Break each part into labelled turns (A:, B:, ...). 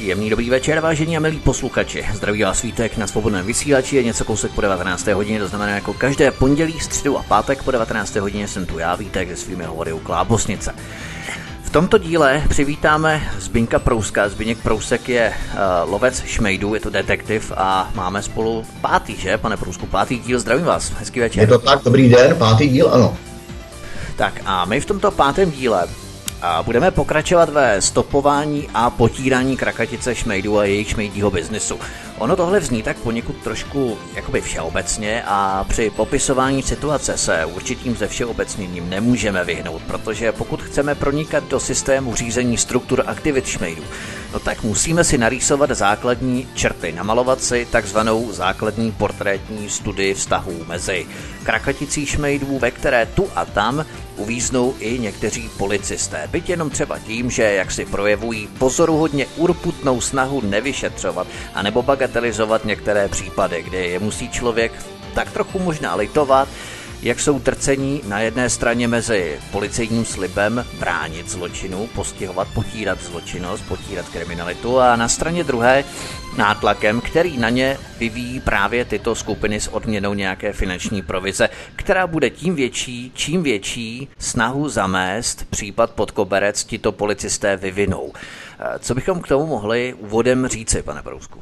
A: Příjemný dobrý večer, vážení a milí posluchači. Zdraví vás svítek na svobodném vysílači, je něco kousek po 19. hodině, to znamená jako každé pondělí, středu a pátek po 19. hodině jsem tu já, Vítek, se svými hovory u Klábosnice. V tomto díle přivítáme Zbyňka Prouska. Zbyněk Prousek je uh, lovec šmejdů, je to detektiv a máme spolu pátý, že, pane Prousku, pátý díl. Zdravím vás, hezký večer.
B: Je to tak, dobrý den, pátý díl, ano.
A: Tak a my v tomto pátém díle a budeme pokračovat ve stopování a potírání krakatice šmejdů a jejich šmejdího biznesu. Ono tohle vzní tak poněkud trošku jakoby všeobecně a při popisování situace se určitým ze všeobecněním nemůžeme vyhnout, protože pokud chceme pronikat do systému řízení struktur aktivit šmejdů, no tak musíme si narýsovat základní črty, namalovat si takzvanou základní portrétní studii vztahů mezi krakaticí šmejdů, ve které tu a tam uvíznou i někteří policisté. Byť jenom třeba tím, že jak si projevují pozoruhodně urputnou snahu nevyšetřovat anebo bagatelizovat některé případy, kde je musí člověk tak trochu možná litovat, jak jsou trcení na jedné straně mezi policejním slibem bránit zločinu, postihovat, potírat zločinnost, potírat kriminalitu a na straně druhé nátlakem, který na ně vyvíjí právě tyto skupiny s odměnou nějaké finanční provize, která bude tím větší, čím větší snahu zamést případ pod koberec tito policisté vyvinou. Co bychom k tomu mohli úvodem říci, pane Prousku?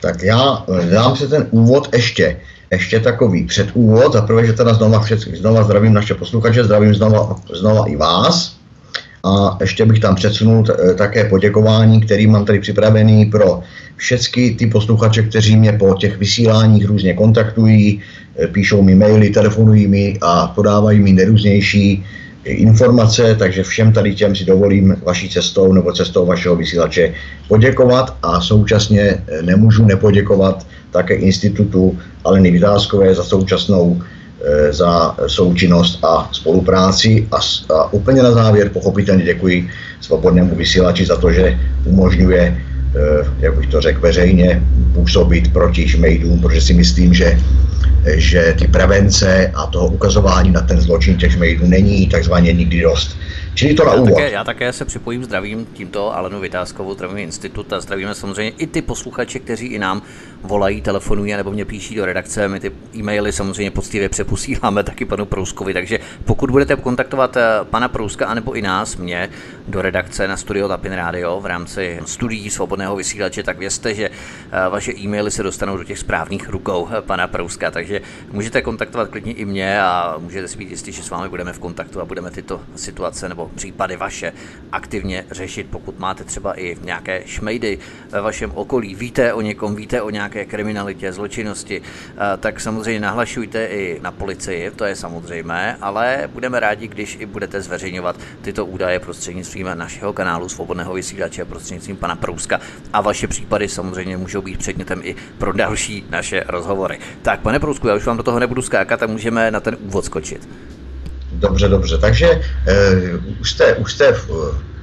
B: Tak já dám si ten úvod ještě ještě takový předúvod. Za prvé, že teda znova, všechny, znova zdravím naše posluchače, zdravím znova, znova i vás. A ještě bych tam předsunul t- také poděkování, který mám tady připravený pro všechny ty posluchače, kteří mě po těch vysíláních různě kontaktují, e, píšou mi maily, telefonují mi a podávají mi nejrůznější informace, takže všem tady těm si dovolím vaší cestou nebo cestou vašeho vysílače poděkovat a současně e, nemůžu nepoděkovat také institutu Aleny Vytázkové za současnou e, za součinnost a spolupráci. A, a úplně na závěr pochopitelně děkuji svobodnému vysílači za to, že umožňuje, jak bych to řekl veřejně, působit proti šmejdům, protože si myslím, že že ty prevence a toho ukazování na ten zločin těch šmejdů není takzvaně nikdy dost. Čili to na úvod.
A: Já také, já také se připojím, zdravím tímto Alenu Vytázkovou, zdravím institut a zdravíme samozřejmě i ty posluchače, kteří i nám volají, telefonují nebo mě píší do redakce. My ty e-maily samozřejmě poctivě přeposíláme taky panu Prouskovi, takže pokud budete kontaktovat eh, pana Prouska anebo i nás, mě, do redakce na Studio Tapin Radio v rámci studií svobodného vysílače, tak vězte, že eh, vaše e-maily se dostanou do těch správných rukou eh, pana Prouska, takže můžete kontaktovat klidně i mě a můžete si být jistý, že s vámi budeme v kontaktu a budeme tyto situace nebo případy vaše aktivně řešit. Pokud máte třeba i nějaké šmejdy ve vašem okolí, víte o někom, víte o nějaké kriminalitě, zločinnosti, eh, tak samozřejmě nahlašujte i na policii, to je samozřejmé, ale budeme rádi, když i budete zveřejňovat tyto údaje prostřednictvím našeho kanálu Svobodného vysílače, prostřednictvím pana Prouska a vaše případy samozřejmě můžou být předmětem i pro další naše rozhovory. Tak, pane Prousku, já už vám do toho nebudu skákat a můžeme na ten úvod skočit.
B: Dobře, dobře. Takže uh, už jste, už jste v,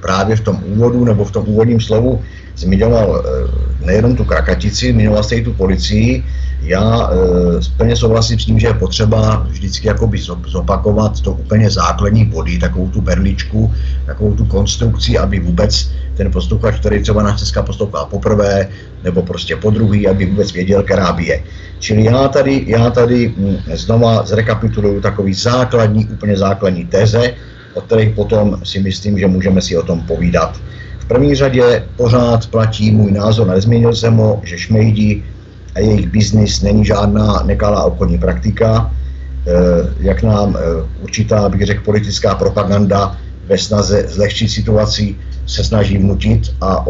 B: právě v tom úvodu nebo v tom úvodním slovu zmiňoval uh, nejenom tu krakatici, zmiňoval jste i tu policii. Já uh, plně souhlasím s tím, že je potřeba vždycky jakoby zopakovat to úplně základní body, takovou tu berličku, takovou tu konstrukci, aby vůbec ten posluchač, který třeba nás dneska poslouchá poprvé nebo prostě po druhý, aby vůbec věděl, která by je. Čili já tady, já tady hm, znova zrekapituluju takový základní, úplně základní teze, o kterých potom si myslím, že můžeme si o tom povídat. První řadě pořád platí můj názor, nezměnil jsem ho, že šmejdi a jejich biznis není žádná nekalá obchodní praktika, eh, jak nám eh, určitá, bych řekl, politická propaganda ve snaze zlehčit situaci se snaží vnutit a,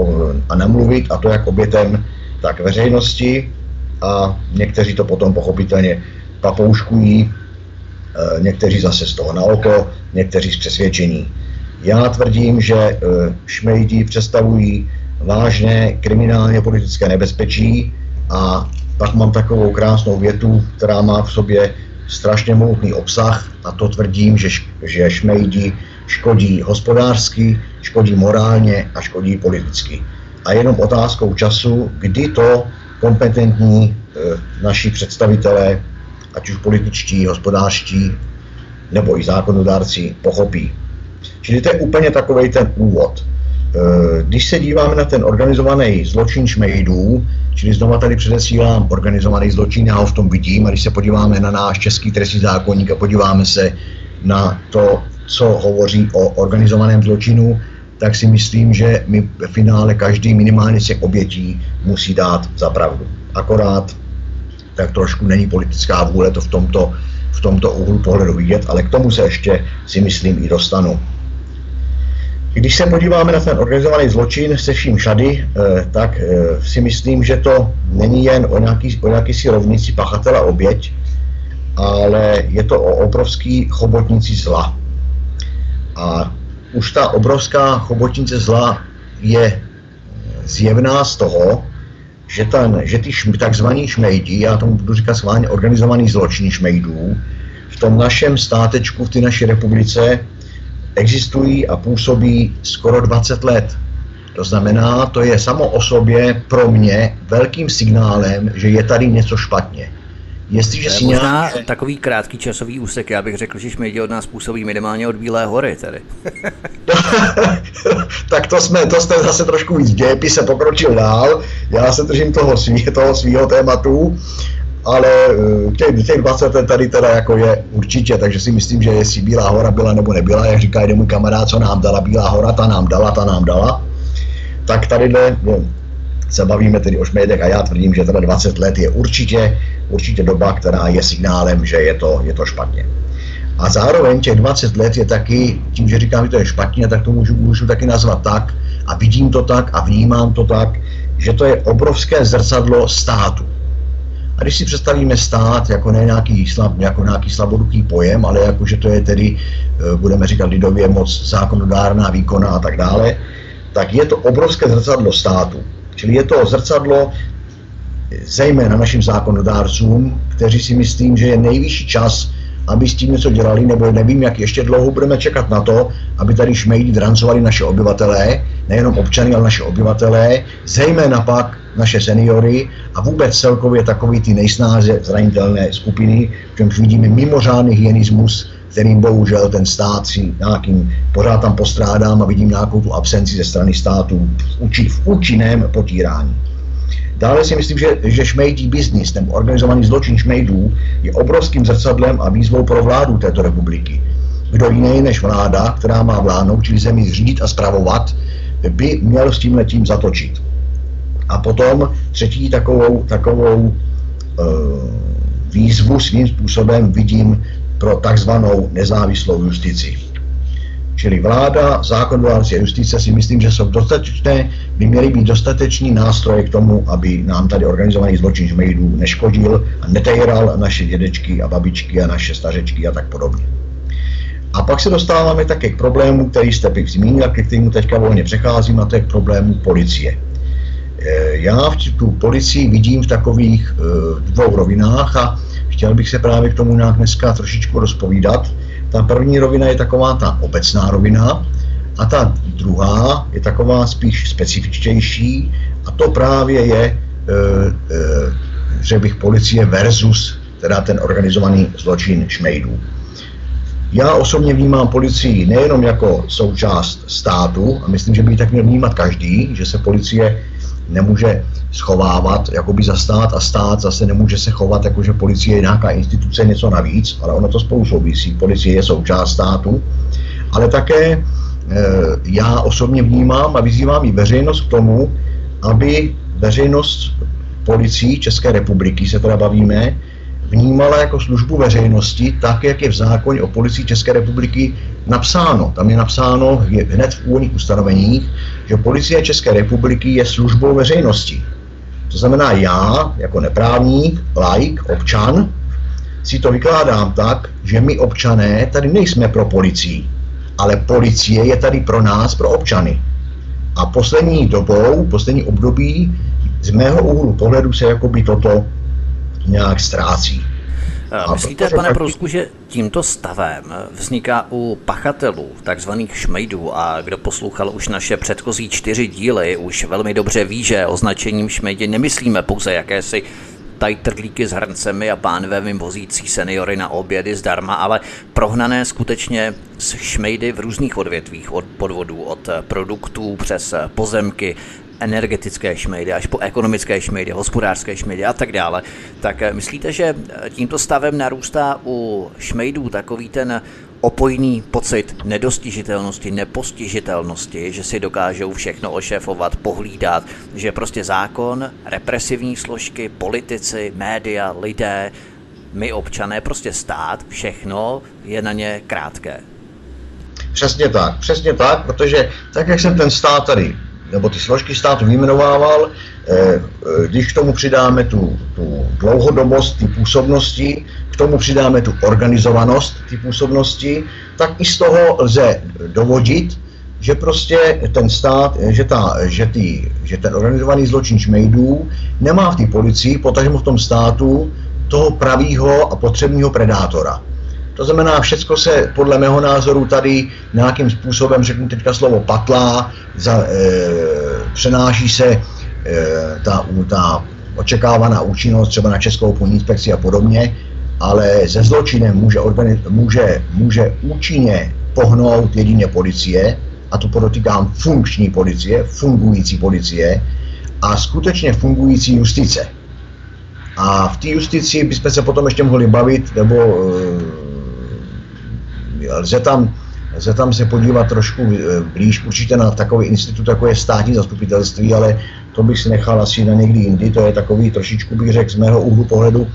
B: a namluvit, a to jak obětem, tak veřejnosti a někteří to potom pochopitelně papouškují, e, někteří zase z toho na oko, někteří z přesvědčení. Já tvrdím, že e, šmejdi představují vážné kriminálně politické nebezpečí a pak mám takovou krásnou větu, která má v sobě strašně mohutný obsah a to tvrdím, že, že šmejdi škodí hospodářsky, škodí morálně a škodí politicky. A jenom otázkou času, kdy to kompetentní e, naši představitelé, ať už političtí, hospodářští nebo i zákonodárci, pochopí. Čili to je úplně takový ten úvod. když se díváme na ten organizovaný zločin šmejdů, čili znova tady předesílám organizovaný zločin, já ho v tom vidím, a když se podíváme na náš český trestní zákonník a podíváme se na to, co hovoří o organizovaném zločinu, tak si myslím, že mi ve finále každý minimálně těch obětí musí dát za pravdu. Akorát tak trošku není politická vůle to v tomto, v tomto úhlu pohledu vidět, ale k tomu se ještě si myslím i dostanu. Když se podíváme na ten organizovaný zločin se vším všady, eh, tak eh, si myslím, že to není jen o nějaký, o nějaký si rovnici pachatela oběť, ale je to o obrovský chobotnici zla. A už ta obrovská chobotnice zla je zjevná z toho, že, ten, že ty šm, takzvaní šmejdi, já tomu budu říkat schválně organizovaný zločin šmejdů, v tom našem státečku, v té naší republice existují a působí skoro 20 let. To znamená, to je samo o sobě pro mě velkým signálem, že je tady něco špatně.
A: Jestliže si možná nějaké... takový krátký časový úsek, já bych řekl, že šmejdi od nás působí minimálně od Bílé hory tady.
B: tak to jsme, to jste zase trošku víc dějepis se pokročil dál, já se držím toho, svý, toho svýho tématu, ale eh, těch, těch 20 let tady teda jako je určitě, takže si myslím, že jestli Bílá hora byla nebo nebyla, jak říká jeden můj kamarád, co nám dala Bílá hora, ta nám dala, ta nám dala, tak tady no, se bavíme tedy o šmejdech a já tvrdím, že teda 20 let je určitě, určitě doba, která je signálem, že je to, je to špatně. A zároveň těch 20 let je taky, tím, že říkám, že to je špatně, tak to můžu, můžu taky nazvat tak, a vidím to tak a vnímám to tak, že to je obrovské zrcadlo státu. A když si představíme stát jako ne nějaký, slab, jako nějaký slaboduchý pojem, ale jako, že to je tedy, eh, budeme říkat lidově, moc zákonodárná, výkona a tak dále, tak je to obrovské zrcadlo státu. Čili je to zrcadlo zejména našim zákonodárcům, kteří si myslím, že je nejvyšší čas, aby s tím něco dělali, nebo nevím, jak ještě dlouho budeme čekat na to, aby tady šmejdi drancovali naše obyvatelé, nejenom občany, ale naše obyvatelé, zejména pak naše seniory a vůbec celkově takový ty nejsnáze zranitelné skupiny, v čemž vidíme mimořádný hyenismus, kterým bohužel ten stát si nějakým, pořád tam postrádám a vidím nějakou tu absenci ze strany státu v, v účinném potírání. Dále si myslím, že, že šmejdí biznis, ten organizovaný zločin šmejdů, je obrovským zrcadlem a výzvou pro vládu této republiky. Kdo jiný než vláda, která má vládnout, čili zemi řídit a zpravovat, by měl s tím letím zatočit. A potom třetí takovou, takovou uh, výzvu svým způsobem vidím pro takzvanou nezávislou justici. Čili vláda, zákonodárci a justice si myslím, že jsou dostatečné, by měly být dostateční nástroje k tomu, aby nám tady organizovaný zločin žmejdů neškodil a netejral naše dědečky a babičky a naše stařečky a tak podobně. A pak se dostáváme také k problému, který jste zmínil, ke kterému teďka volně přecházím, a to je k problému policie. Eh, já v tu policii vidím v takových eh, dvou rovinách a chtěl bych se právě k tomu nějak dneska trošičku rozpovídat. Ta první rovina je taková ta obecná rovina a ta druhá je taková spíš specifičtější a to právě je, e, e, řekl bych, policie versus teda ten organizovaný zločin šmejdů. Já osobně vnímám policii nejenom jako součást státu, a myslím, že by ji tak měl vnímat každý, že se policie nemůže schovávat jakoby za stát a stát zase nemůže se chovat jako, že policie je nějaká instituce, něco navíc, ale ono to spolu souvisí. Policie je součást státu, ale také e, já osobně vnímám a vyzývám i veřejnost k tomu, aby veřejnost policií České republiky, se teda bavíme, vnímala jako službu veřejnosti, tak, jak je v zákoně o policii České republiky napsáno. Tam je napsáno je hned v úvodních ustanoveních, že policie České republiky je službou veřejnosti. To znamená, já, jako neprávník, laik, občan, si to vykládám tak, že my občané tady nejsme pro policii, ale policie je tady pro nás, pro občany. A poslední dobou, poslední období, z mého úhlu pohledu se jakoby toto nějak ztrácí.
A: A Myslíte, protože pane Prousku, že tímto stavem vzniká u pachatelů, takzvaných šmejdů, a kdo poslouchal už naše předchozí čtyři díly, už velmi dobře ví, že označením šmejdi nemyslíme pouze jakési tajtrlíky s hrncemi a pánve vozící seniory na obědy zdarma, ale prohnané skutečně s šmejdy v různých odvětvích, od podvodů, od produktů přes pozemky, energetické šmejdy, až po ekonomické šmejdy, hospodářské šmejdy a tak dále, tak eh, myslíte, že eh, tímto stavem narůstá u šmejdů takový ten opojný pocit nedostižitelnosti, nepostižitelnosti, že si dokážou všechno ošéfovat, pohlídat, že prostě zákon, represivní složky, politici, média, lidé, my občané, prostě stát, všechno je na ně krátké.
B: Přesně tak, přesně tak, protože tak, jak jsem ten stát tady nebo ty složky státu vyjmenovával, eh, eh, když k tomu přidáme tu, tu dlouhodobost ty působnosti, k tomu přidáme tu organizovanost ty působnosti, tak i z toho lze dovodit, že prostě ten stát, že, ta, že, ty, že ten organizovaný zločin šmejdů nemá v té policii, potažmo v tom státu, toho pravýho a potřebného predátora. To znamená, všechno se podle mého názoru tady nějakým způsobem, řeknu teďka slovo patlá, za, e, přenáší se e, ta, ta očekávaná účinnost třeba na Českou inspekci a podobně, ale se zločinem může, může, může účinně pohnout jedině policie, a to podotýkám funkční policie, fungující policie a skutečně fungující justice. A v té justici bychom se potom ještě mohli bavit, nebo e, lze tam, lze tam se podívat trošku eh, blíž určitě na takový institut, jako je státní zastupitelství, ale to bych si nechal asi na někdy jindy, to je takový trošičku, bych řekl, z mého úhlu pohledu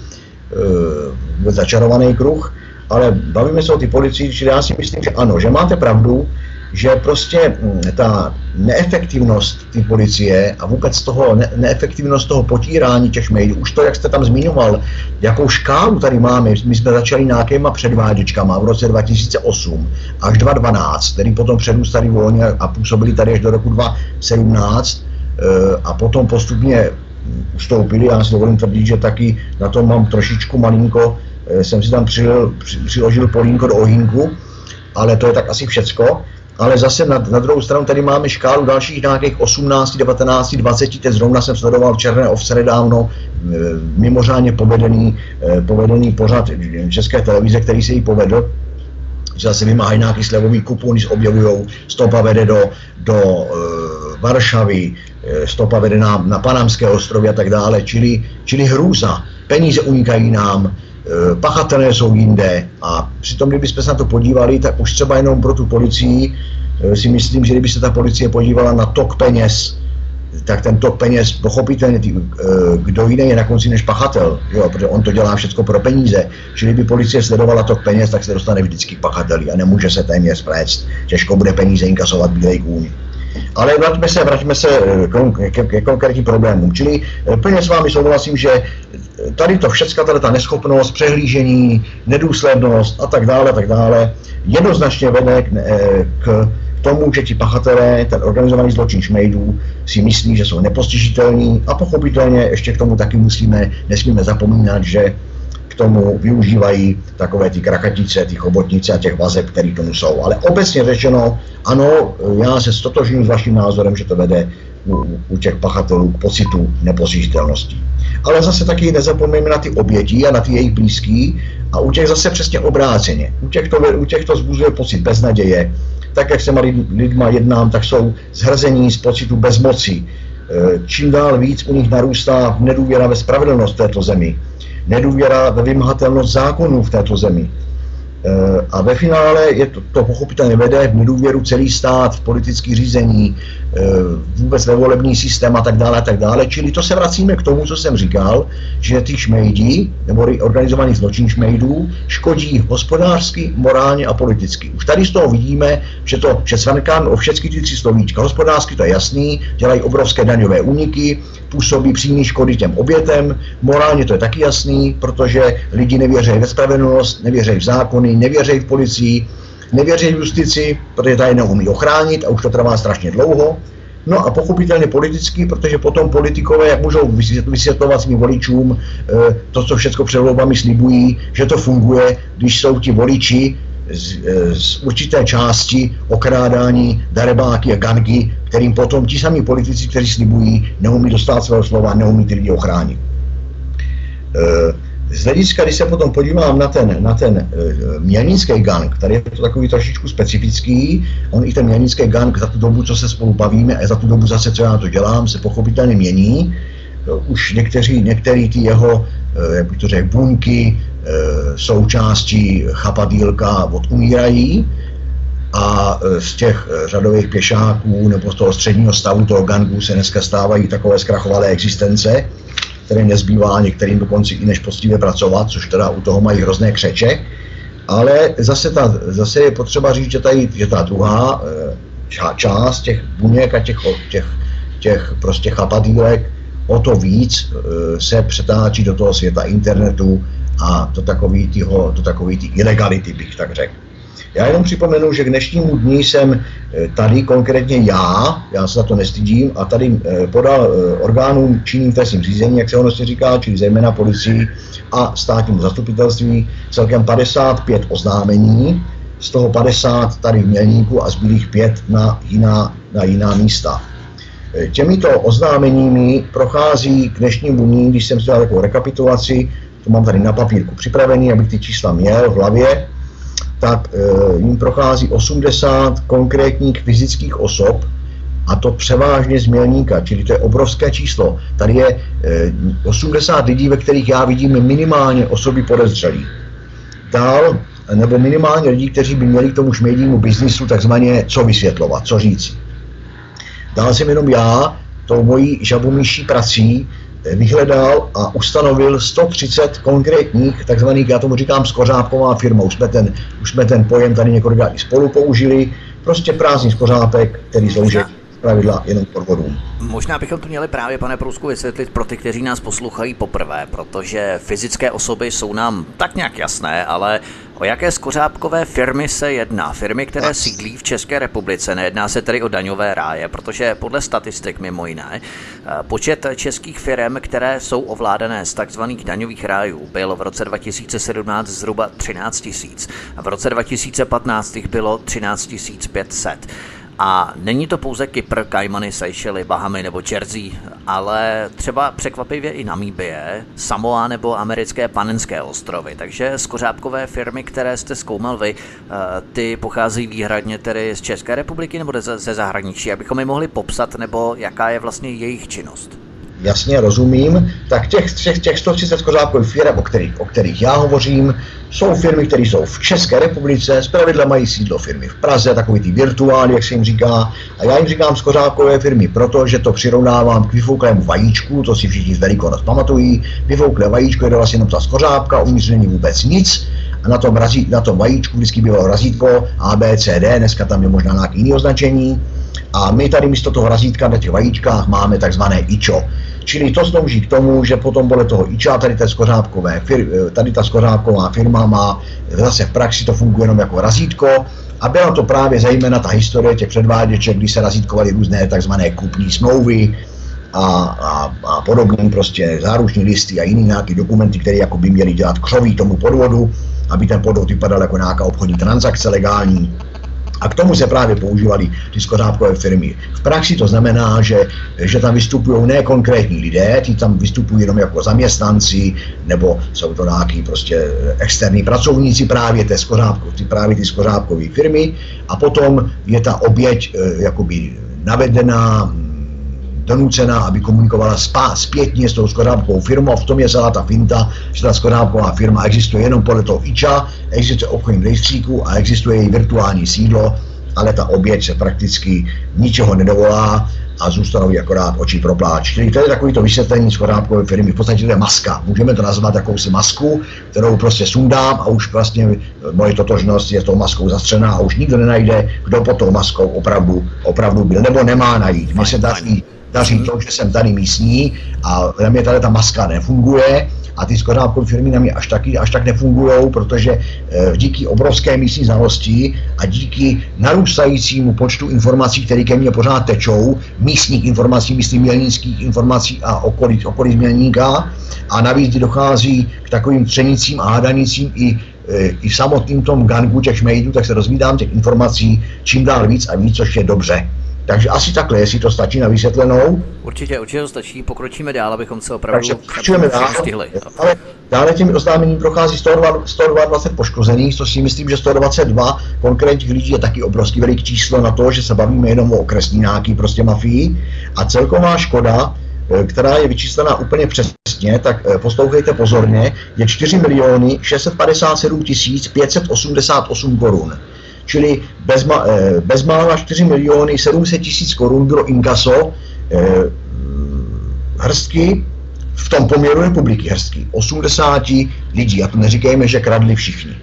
B: e, začarovaný kruh, ale bavíme se o ty policii, čili já si myslím, že ano, že máte pravdu, že prostě mm, ta neefektivnost té policie a vůbec toho ne- neefektivnost toho potírání těch mailů, už to, jak jste tam zmiňoval, jakou škálu tady máme, my jsme začali nějakýma předváděčkama v roce 2008 až 2012, který potom předůstali volně a působili tady až do roku 2017 eh, a potom postupně ustoupili, já si dovolím tvrdit, že taky na tom mám trošičku malinko, eh, jsem si tam přil, přiložil polínko do ohýnku, ale to je tak asi všecko ale zase na, na druhou stranu tady máme škálu dalších nějakých 18, 19, 20, teď zrovna jsem sledoval Černé ovce nedávno, e, mimořádně povedený, e, povedený pořad České televize, který se jí povedl, že zase vymáhají nějaký slevový kupon, když objevují, stopa vede do, do e, Varšavy, e, stopa vede na, na Panamské ostrovy a tak dále, čili, čili hrůza. Peníze unikají nám, pachatelé jsou jinde a přitom, kdybychom se na to podívali, tak už třeba jenom pro tu policii eh, si myslím, že kdyby se ta policie podívala na tok peněz, tak ten tok peněz, pochopitelně, tý, eh, kdo jiný je na konci než pachatel, jo, protože on to dělá všechno pro peníze. Čili kdyby policie sledovala tok peněz, tak se dostane vždycky k pachateli a nemůže se téměř splést. Těžko bude peníze inkasovat bílej kůň. Ale vraťme se, vraťme se eh, ke, konkrétním problémům. Čili eh, plně s vámi souhlasím, že eh, tady to všechno, tady ta neschopnost, přehlížení, nedůslednost a tak dále, tak dále, jednoznačně vede k, k tomu, že ti pachatelé, ten organizovaný zločin šmejdů, si myslí, že jsou nepostižitelní a pochopitelně ještě k tomu taky musíme, nesmíme zapomínat, že tomu využívají takové ty krakatice, ty chobotnice a těch vazeb, které tomu jsou. Ale obecně řečeno, ano, já se stotožním s vaším názorem, že to vede u, u těch pachatelů k pocitu nepostižitelnosti. Ale zase taky nezapomeňme na ty oběti a na ty jejich blízký a u těch zase přesně obráceně. U těch to, u těch to zbuzuje pocit beznaděje, tak jak se mali lidma jednám, tak jsou zhrzení z pocitu bezmoci. E, čím dál víc u nich narůstá nedůvěra ve spravedlnost této zemi nedůvěra ve vymahatelnost zákonů v této zemi. Eh, a ve finále je to, to pochopitelně vede v nedůvěru celý stát, v politické řízení, vůbec ve volební systém a tak dále a tak dále. Čili to se vracíme k tomu, co jsem říkal, že ty šmejdi, nebo organizovaný zločin šmejdů, škodí hospodářsky, morálně a politicky. Už tady z toho vidíme, že to, že Svenkan o všechny ty tři slovíčka, hospodářsky to je jasný, dělají obrovské daňové úniky, působí přímý škody těm obětem, morálně to je taky jasný, protože lidi nevěří ve spravedlnost, nevěří v zákony, nevěří v policii, nevěří justici, protože ta je neumí ochránit a už to trvá strašně dlouho. No a pochopitelně politický, protože potom politikové, jak můžou vysvětlovat svým voličům eh, to, co všechno před volbami slibují, že to funguje, když jsou ti voliči z, eh, z určité části okrádání darebáky a gangy, kterým potom ti sami politici, kteří slibují, neumí dostat svého slova, neumí ty lidi ochránit. Z hlediska, když se potom podívám na ten, na ten uh, mělnický gang, který je to takový trošičku specifický, on i ten mělnický gang za tu dobu, co se spolu bavíme, a za tu dobu zase, co já to dělám, se pochopitelně mění. Uh, už někteří, některý ty jeho, uh, jak bych to řekl, buňky, uh, součástí chapadílka odumírají, a z těch řadových pěšáků nebo z toho středního stavu toho gangu se dneska stávají takové zkrachovalé existence, které nezbývá některým dokonce i než poctivě pracovat, což teda u toho mají hrozné křeče. Ale zase, ta, zase je potřeba říct, že, tady, že ta druhá eh, část těch buněk a těch, těch, těch prostě chapadílek o to víc eh, se přetáčí do toho světa internetu a do takový týho, do takový tý ilegality, bych tak řekl. Já jenom připomenu, že k dnešnímu dní jsem eh, tady konkrétně já, já se za to nestydím, a tady eh, podal eh, orgánům činným trestním řízení, jak se ono se říká, čili zejména policii a státnímu zastupitelství, celkem 55 oznámení, z toho 50 tady v Mělníku a zbylých 5 na jiná, na jiná místa. Těmito oznámeními prochází k dnešnímu dní, když jsem si dal takovou rekapitulaci, to mám tady na papírku připravený, abych ty čísla měl v hlavě, tak e, jim prochází 80 konkrétních fyzických osob, a to převážně z Mělníka, čili to je obrovské číslo. Tady je e, 80 lidí, ve kterých já vidím minimálně osoby podezřelí. Dál, nebo minimálně lidí, kteří by měli k tomu šmejdímu biznisu takzvaně co vysvětlovat, co říct. Dál jsem jenom já, tou mojí žabomíší prací, vyhledal a ustanovil 130 konkrétních, takzvaných, já tomu říkám, skořápková firma. Už jsme ten, už jsme ten pojem tady několikrát i spolu použili. Prostě prázdný skořápek, který slouží pravidla jenom podvodům.
A: Možná bychom to měli právě, pane Prusku, vysvětlit pro ty, kteří nás poslouchají poprvé, protože fyzické osoby jsou nám tak nějak jasné, ale o jaké skořápkové firmy se jedná? Firmy, které sídlí v České republice, nejedná se tedy o daňové ráje, protože podle statistik mimo jiné, eh, počet českých firm, které jsou ovládané z takzvaných daňových rájů, byl v roce 2017 zhruba 13 tisíc. V roce 2015 bylo 13 500. A není to pouze Kypr, Kajmany, Seychely, Bahamy nebo Jersey, ale třeba překvapivě i Namíbie, Samoa nebo americké Panenské ostrovy. Takže skořápkové firmy, které jste zkoumal vy, eh, ty pocházejí výhradně tedy z České republiky nebo ze zahraničí, abychom je mohli popsat, nebo jaká je vlastně jejich činnost?
B: Jasně rozumím, tak těch, těch, těch 130 kořápkových firm, o kterých, o kterých já hovořím, jsou firmy, které jsou v České republice, pravidla mají sídlo firmy v Praze, takový ty virtuální, jak se jim říká. A já jim říkám skořápkové firmy, protože to přirovnávám k vyfouklému vajíčku, to si všichni z Velikonoc pamatují. Vyfouklé vajíčko je to vlastně jenom ta skořápka, uvnitř není vůbec nic. A na tom, razí, na tom vajíčku vždycky bylo razítko A, B, C, D, dneska tam je možná nějaké jiné označení. A my tady místo toho razítka na těch vajíčkách máme takzvané ičo. Čili to slouží k tomu, že potom podle toho iča tady, té skořápkové, tady ta skořápková firma má, zase v praxi to funguje jenom jako razítko, a byla to právě zejména ta historie těch předváděček, kdy se razítkovaly různé takzvané kupní smlouvy, a, a, a podobné prostě záruční listy a jiný nějaký dokumenty, které jako by měly dělat křoví tomu podvodu, aby ten podvod vypadal jako nějaká obchodní transakce legální. A k tomu se právě používaly ty skořápkové firmy. V praxi to znamená, že, že tam vystupují ne konkrétní lidé, ti tam vystupují jenom jako zaměstnanci, nebo jsou to nějaký prostě externí pracovníci právě té skořápko, ty, právě ty skořápkové firmy. A potom je ta oběť eh, jakoby navedená, donucená, aby komunikovala spá, zpětně s tou skořápkovou firmou. A v tom je celá ta finta, že ta skořápková firma existuje jenom podle toho IČA, existuje obchodní rejstříku a existuje její virtuální sídlo, ale ta oběť se prakticky ničeho nedovolá a zůstanou jí akorát oči pro pláč. Čili to je takový to vysvětlení skořápkové firmy. V podstatě to je maska. Můžeme to nazvat jakousi masku, kterou prostě sundám a už vlastně moje totožnost je tou maskou zastřená a už nikdo nenajde, kdo pod tou maskou opravdu, opravdu byl nebo nemá najít. Mně se daří daří to, že jsem tady místní a na mě tady ta maska nefunguje a ty skořápkové firmy na mě až, taky, až tak nefungují, protože e, díky obrovské místní znalosti a díky narůstajícímu počtu informací, které ke mně pořád tečou, místních informací, myslím mělnických informací a okolí, okolí mělníka a navíc dochází k takovým třenicím a hádanicím i e, i v samotným tom gangu těch šmejdů, tak se rozvídám těch informací čím dál víc a víc, což je dobře. Takže asi takhle, jestli to stačí na vysvětlenou.
A: Určitě, určitě to stačí, pokročíme dál, abychom se opravdu
B: Takže pokračujeme dál. Stihli. Ale dále těmi oznámení prochází 102, 122 poškozených, to si myslím, že 122 konkrétních lidí je taky obrovský velik číslo na to, že se bavíme jenom o okresní nějaký prostě mafii a celková škoda Eh, která je vyčíslená úplně přesně, tak eh, poslouchejte pozorně, je 4 miliony 657 588 korun. Čili bezma, eh, bezmála 4 miliony 700 tisíc korun bylo inkaso hrstky v tom poměru republiky hrstky 80 lidí. A to neříkejme, že kradli všichni.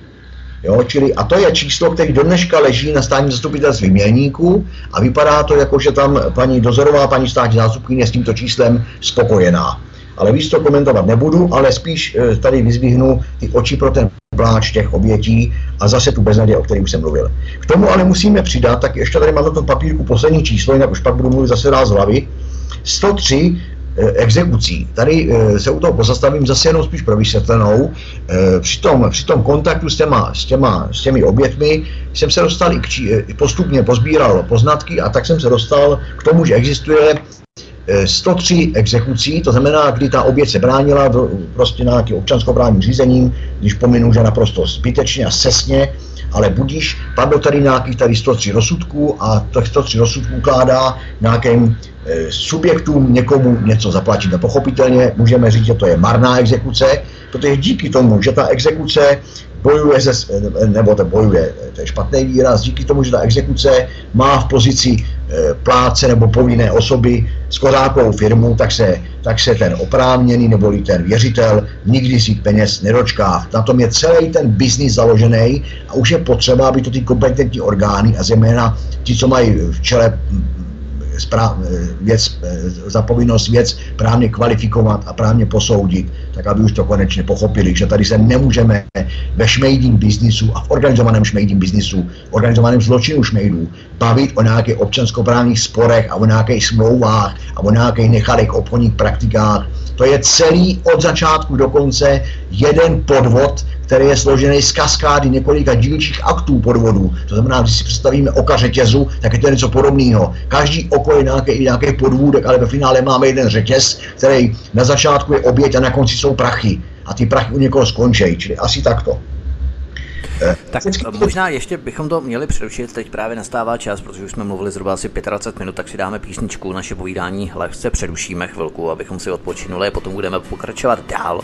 B: Jo, čili, a to je číslo, které do dneška leží na státní zastupitelství Mělníku a vypadá to jako, že tam paní dozorová, paní státní zástupkyně s tímto číslem spokojená. Ale víc to komentovat nebudu, ale spíš eh, tady vyzvihnu ty oči pro ten pláč těch obětí a zase tu beznaděj, o už jsem mluvil. K tomu ale musíme přidat, tak ještě tady mám na tom papírku poslední číslo, jinak už pak budu mluvit zase rád z hlavy. 103 Eh, exekucí. Tady eh, se u toho pozastavím zase jenom spíš pro vysvětlenou. Eh, při tom, při tom kontaktu s těma, s, těma, s těmi obětmi jsem se dostal i k, postupně pozbíral poznatky a tak jsem se dostal k tomu, že existuje 103 exekucí, to znamená, kdy ta oběť se bránila do, prostě nějakým občanskoprávním řízením, když pominu, že naprosto zbytečně a sesně, ale budíš, padlo tady nějakých tady 103 rozsudků a těch 103 rozsudků ukládá nějakým e, subjektům někomu něco zaplatit. A pochopitelně můžeme říct, že to je marná exekuce, protože díky tomu, že ta exekuce bojuje se, nebo to bojuje, to je špatný výraz, díky tomu, že ta exekuce má v pozici e, pláce nebo povinné osoby s kozákovou firmu, tak se, tak se ten oprávněný nebo ten věřitel nikdy si peněz nedočká. Na tom je celý ten biznis založený a už je potřeba, aby to ty kompetentní orgány a zejména ti, co mají v čele správ, věc, za povinnost věc právně kvalifikovat a právně posoudit, tak aby už to konečně pochopili, že tady se nemůžeme ve šmejdím biznisu a v organizovaném šmejdím biznisu, organizovaném zločinu šmejdů bavit o nějakých občanskoprávních sporech a o nějakých smlouvách a o nějakých nechalých obchodních praktikách. To je celý od začátku do konce jeden podvod, který je složený z kaskády několika dílčích aktů podvodů. To znamená, když si představíme oka řetězu, tak je to něco podobného. Každý oko je nějaký, nějaký podvůdek, ale ve finále máme jeden řetěz, který na začátku je oběť a na konci jsou prachy. A ty prachy u někoho skončí, čili asi takto.
A: Tak možná ještě bychom to měli přerušit, teď právě nastává čas, protože už jsme mluvili zhruba asi 25 minut, tak si dáme písničku, naše povídání lehce přerušíme chvilku, abychom si odpočinuli a potom budeme pokračovat dál.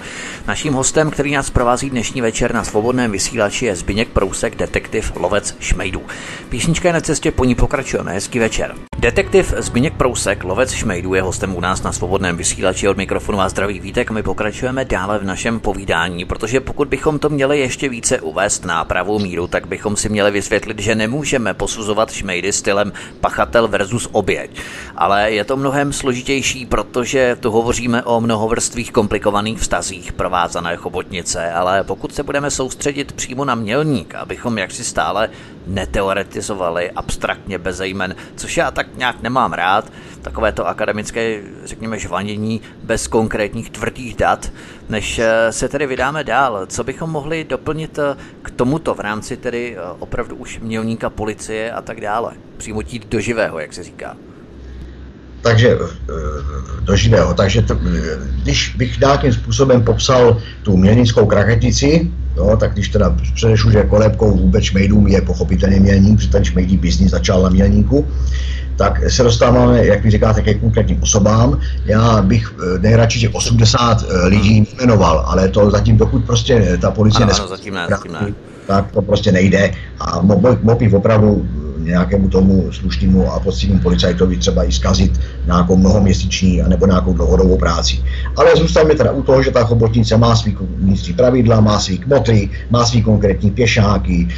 A: Naším hostem, který nás provází dnešní večer na svobodném vysílači je Zbyněk Prousek, detektiv Lovec Šmejdů. Písnička je na cestě, po ní pokračujeme. Hezký večer. Detektiv Zbyněk Prousek, lovec šmejdů, je hostem u nás na svobodném vysílači od mikrofonu a zdraví vítek. My pokračujeme dále v našem povídání, protože pokud bychom to měli ještě více uvést na pravou míru, tak bychom si měli vysvětlit, že nemůžeme posuzovat šmejdy stylem pachatel versus oběť. Ale je to mnohem složitější, protože tu hovoříme o mnohovrstvých komplikovaných vztazích provázané chobotnice, ale pokud se budeme soustředit přímo na mělník, abychom jaksi stále neteoretizovali abstraktně bez jmen, což já tak nějak nemám rád, takové to akademické, řekněme, žvanění bez konkrétních tvrdých dat, než eh, se tedy vydáme dál. Co bychom mohli doplnit eh, k tomuto v rámci tedy eh, opravdu už mělníka policie a tak dále? Přímo tít do živého, jak se říká.
B: Takže do živého. Takže to, když bych nějakým způsobem popsal tu mělnickou kraketici, Jo, tak když teda předešu, že kolébkou vůbec šmejdům je pochopitelně mělník, protože ten šmejdí biznis začal na mělníku, tak se dostáváme, jak vy říkáte, ke konkrétním osobám. Já bych eh, nejradši těch 80 eh, lidí jmenoval, ale to zatím, dokud prostě ta policie
A: ano, ano, zatím ne, zatím ne.
B: tak to prostě nejde. A bych opravdu nějakému tomu slušnému a poctivým policajtovi třeba i zkazit nějakou mnohoměsíční nebo nějakou dlouhodobou práci. Ale zůstaňme teda u toho, že ta chobotnice má svý vnitřní pravidla, má svý kmotry, má svý konkrétní pěšáky,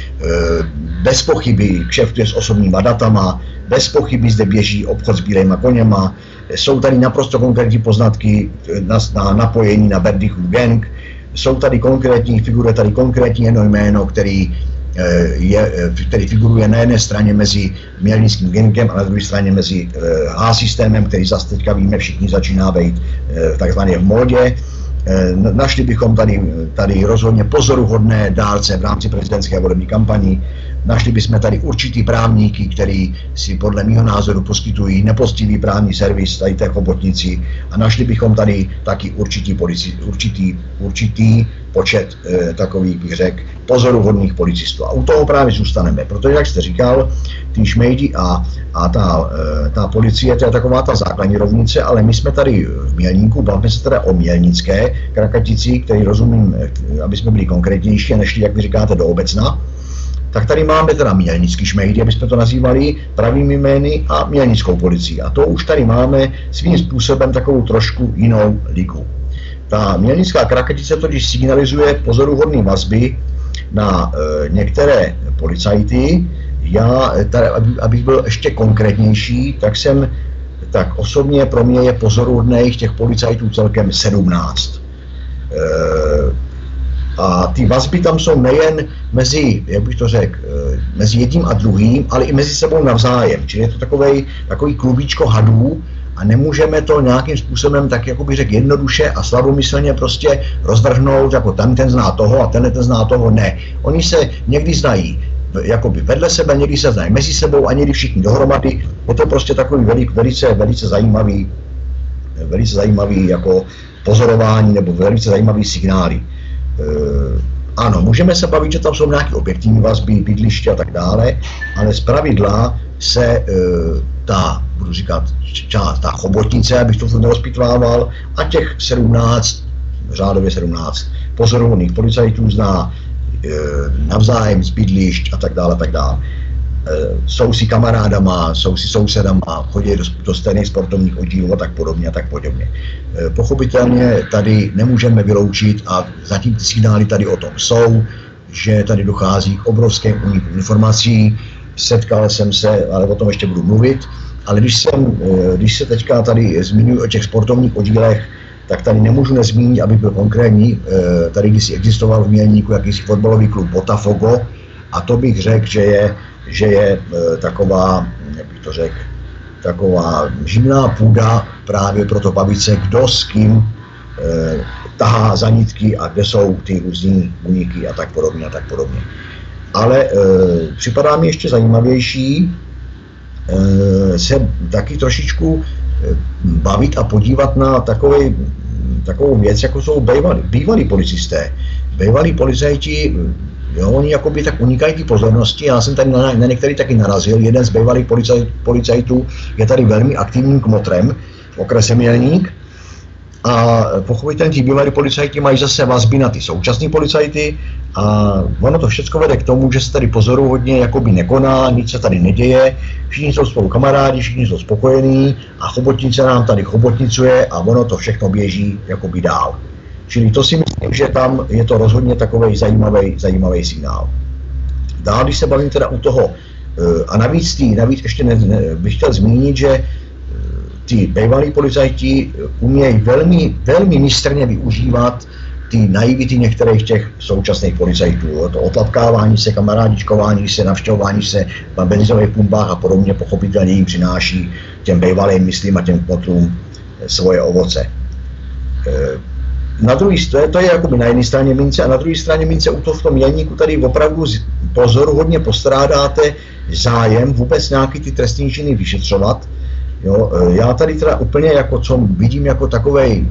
B: bez pochyby kšeftuje s osobníma datama, bez pochyby zde běží obchod s bílejma koněma, jsou tady naprosto konkrétní poznatky na, na napojení na Berdichův gang, jsou tady konkrétní, figuruje tady konkrétní jedno jméno, který Eh, je, eh, který figuruje na jedné straně mezi mělnickým gengem a na druhé straně mezi H-systémem, eh, který zase teďka víme všichni začíná být takzvaně v módě. Našli bychom tady, tady rozhodně pozoruhodné dárce v rámci prezidentské volební kampaní. Našli bychom tady určitý právníky, který si podle mého názoru poskytují nepostivý právní servis tady té chobotnici a našli bychom tady taky určitý, polici, určitý, určitý počet e, takových, bych řekl, pozoruhodných policistů. A u toho právě zůstaneme, protože, jak jste říkal, ty šmejdi a, a ta, e, ta policie, to je taková ta základní rovnice, ale my jsme tady v Mělníku, bavíme se teda o Mělnické krakatici, který rozumím, eh, aby jsme byli konkrétnější, než jak vy říkáte, do obecna. Tak tady máme teda mělnický šmejdy, aby jsme to nazývali pravými jmény, a mělnickou policii. A to už tady máme svým způsobem takovou trošku jinou ligu. Ta mělnická krakatice totiž signalizuje pozoruhodné vazby na e, některé policajty. Já, tady, abych byl ještě konkrétnější, tak jsem tak osobně pro mě je pozoruhodných těch policajtů celkem 17. E, a ty vazby tam jsou nejen mezi, jak bych to řekl, e, mezi jedním a druhým, ale i mezi sebou navzájem. Čili je to takový, takový klubíčko hadů, a nemůžeme to nějakým způsobem tak jako bych řekl jednoduše a slabomyslně prostě rozvrhnout, jako ten ten zná toho a ten ten zná toho, ne. Oni se někdy znají jakoby vedle sebe, někdy se znají mezi sebou a někdy všichni dohromady. Je to prostě takový velik, velice, velice zajímavý, velice zajímavý jako pozorování nebo velice zajímavý signály. E, ano, můžeme se bavit, že tam jsou nějaké objektivní vazby, bydliště a tak dále, ale z pravidla se e, ta, budu říkat, část, ta chobotnice, abych to nerozpitvával, a těch 17, řádově 17 pozoruhodných policajtů zná e, navzájem z bydlišť a tak dále, tak dále. E, jsou si kamarádama, jsou si sousedama, chodí do, do stejných sportovních oddílů a tak podobně a tak podobně. E, pochopitelně tady nemůžeme vyloučit a zatím ty signály tady o tom jsou, že tady dochází k obrovském úniku informací, setkal jsem se, ale o tom ještě budu mluvit, ale když, jsem, eh, když se teďka tady zmiňuji o těch sportovních oddílech, tak tady nemůžu nezmínit, aby byl konkrétní, eh, tady když existoval v Mělníku jakýsi fotbalový klub Botafogo. A to bych řekl, že je, že je eh, taková, jak bych to řekl, taková živná půda právě pro to bavit se, kdo s kým tahá za nitky a kde jsou ty různý uniky a tak podobně a tak podobně ale e, připadá mi ještě zajímavější e, se taky trošičku e, bavit a podívat na takový, takovou věc, jako jsou bývalí policisté. Bývalí policajti, jo, oni jakoby tak unikají ty pozornosti, já jsem tady na, na některý taky narazil, jeden z bývalých policaj, policajtů je tady velmi aktivním kmotrem v okrese Mělník, a pochopitelně ti bývalí policajti mají zase vazby na ty současné policajty. A ono to všechno vede k tomu, že se tady hodně jakoby nekoná, nic se tady neděje, všichni jsou spolu kamarádi, všichni jsou spokojení a chobotnice nám tady chobotnicuje a ono to všechno běží jakoby dál. Čili to si myslím, že tam je to rozhodně takový zajímavý, zajímavý signál. Dál, když se bavím teda u toho, eh, a navíc, tý, navíc ještě ne, ne, bych chtěl zmínit, že ty bývalí policajti umějí velmi, velmi mistrně využívat ty naivity některých těch současných policajtů. To otlapkávání se, kamarádičkování se, navštěvování se na benzinových pumpách a podobně pochopitelně jim přináší těm bývalým myslím a těm kmotrům svoje ovoce. Na druhé straně, to je jako na jedné straně mince a na druhé straně mince u toho v tom jelníku tady opravdu pozoruhodně postrádáte zájem vůbec nějaký ty trestní činy vyšetřovat, Jo, e, já tady teda úplně jako, co vidím jako takový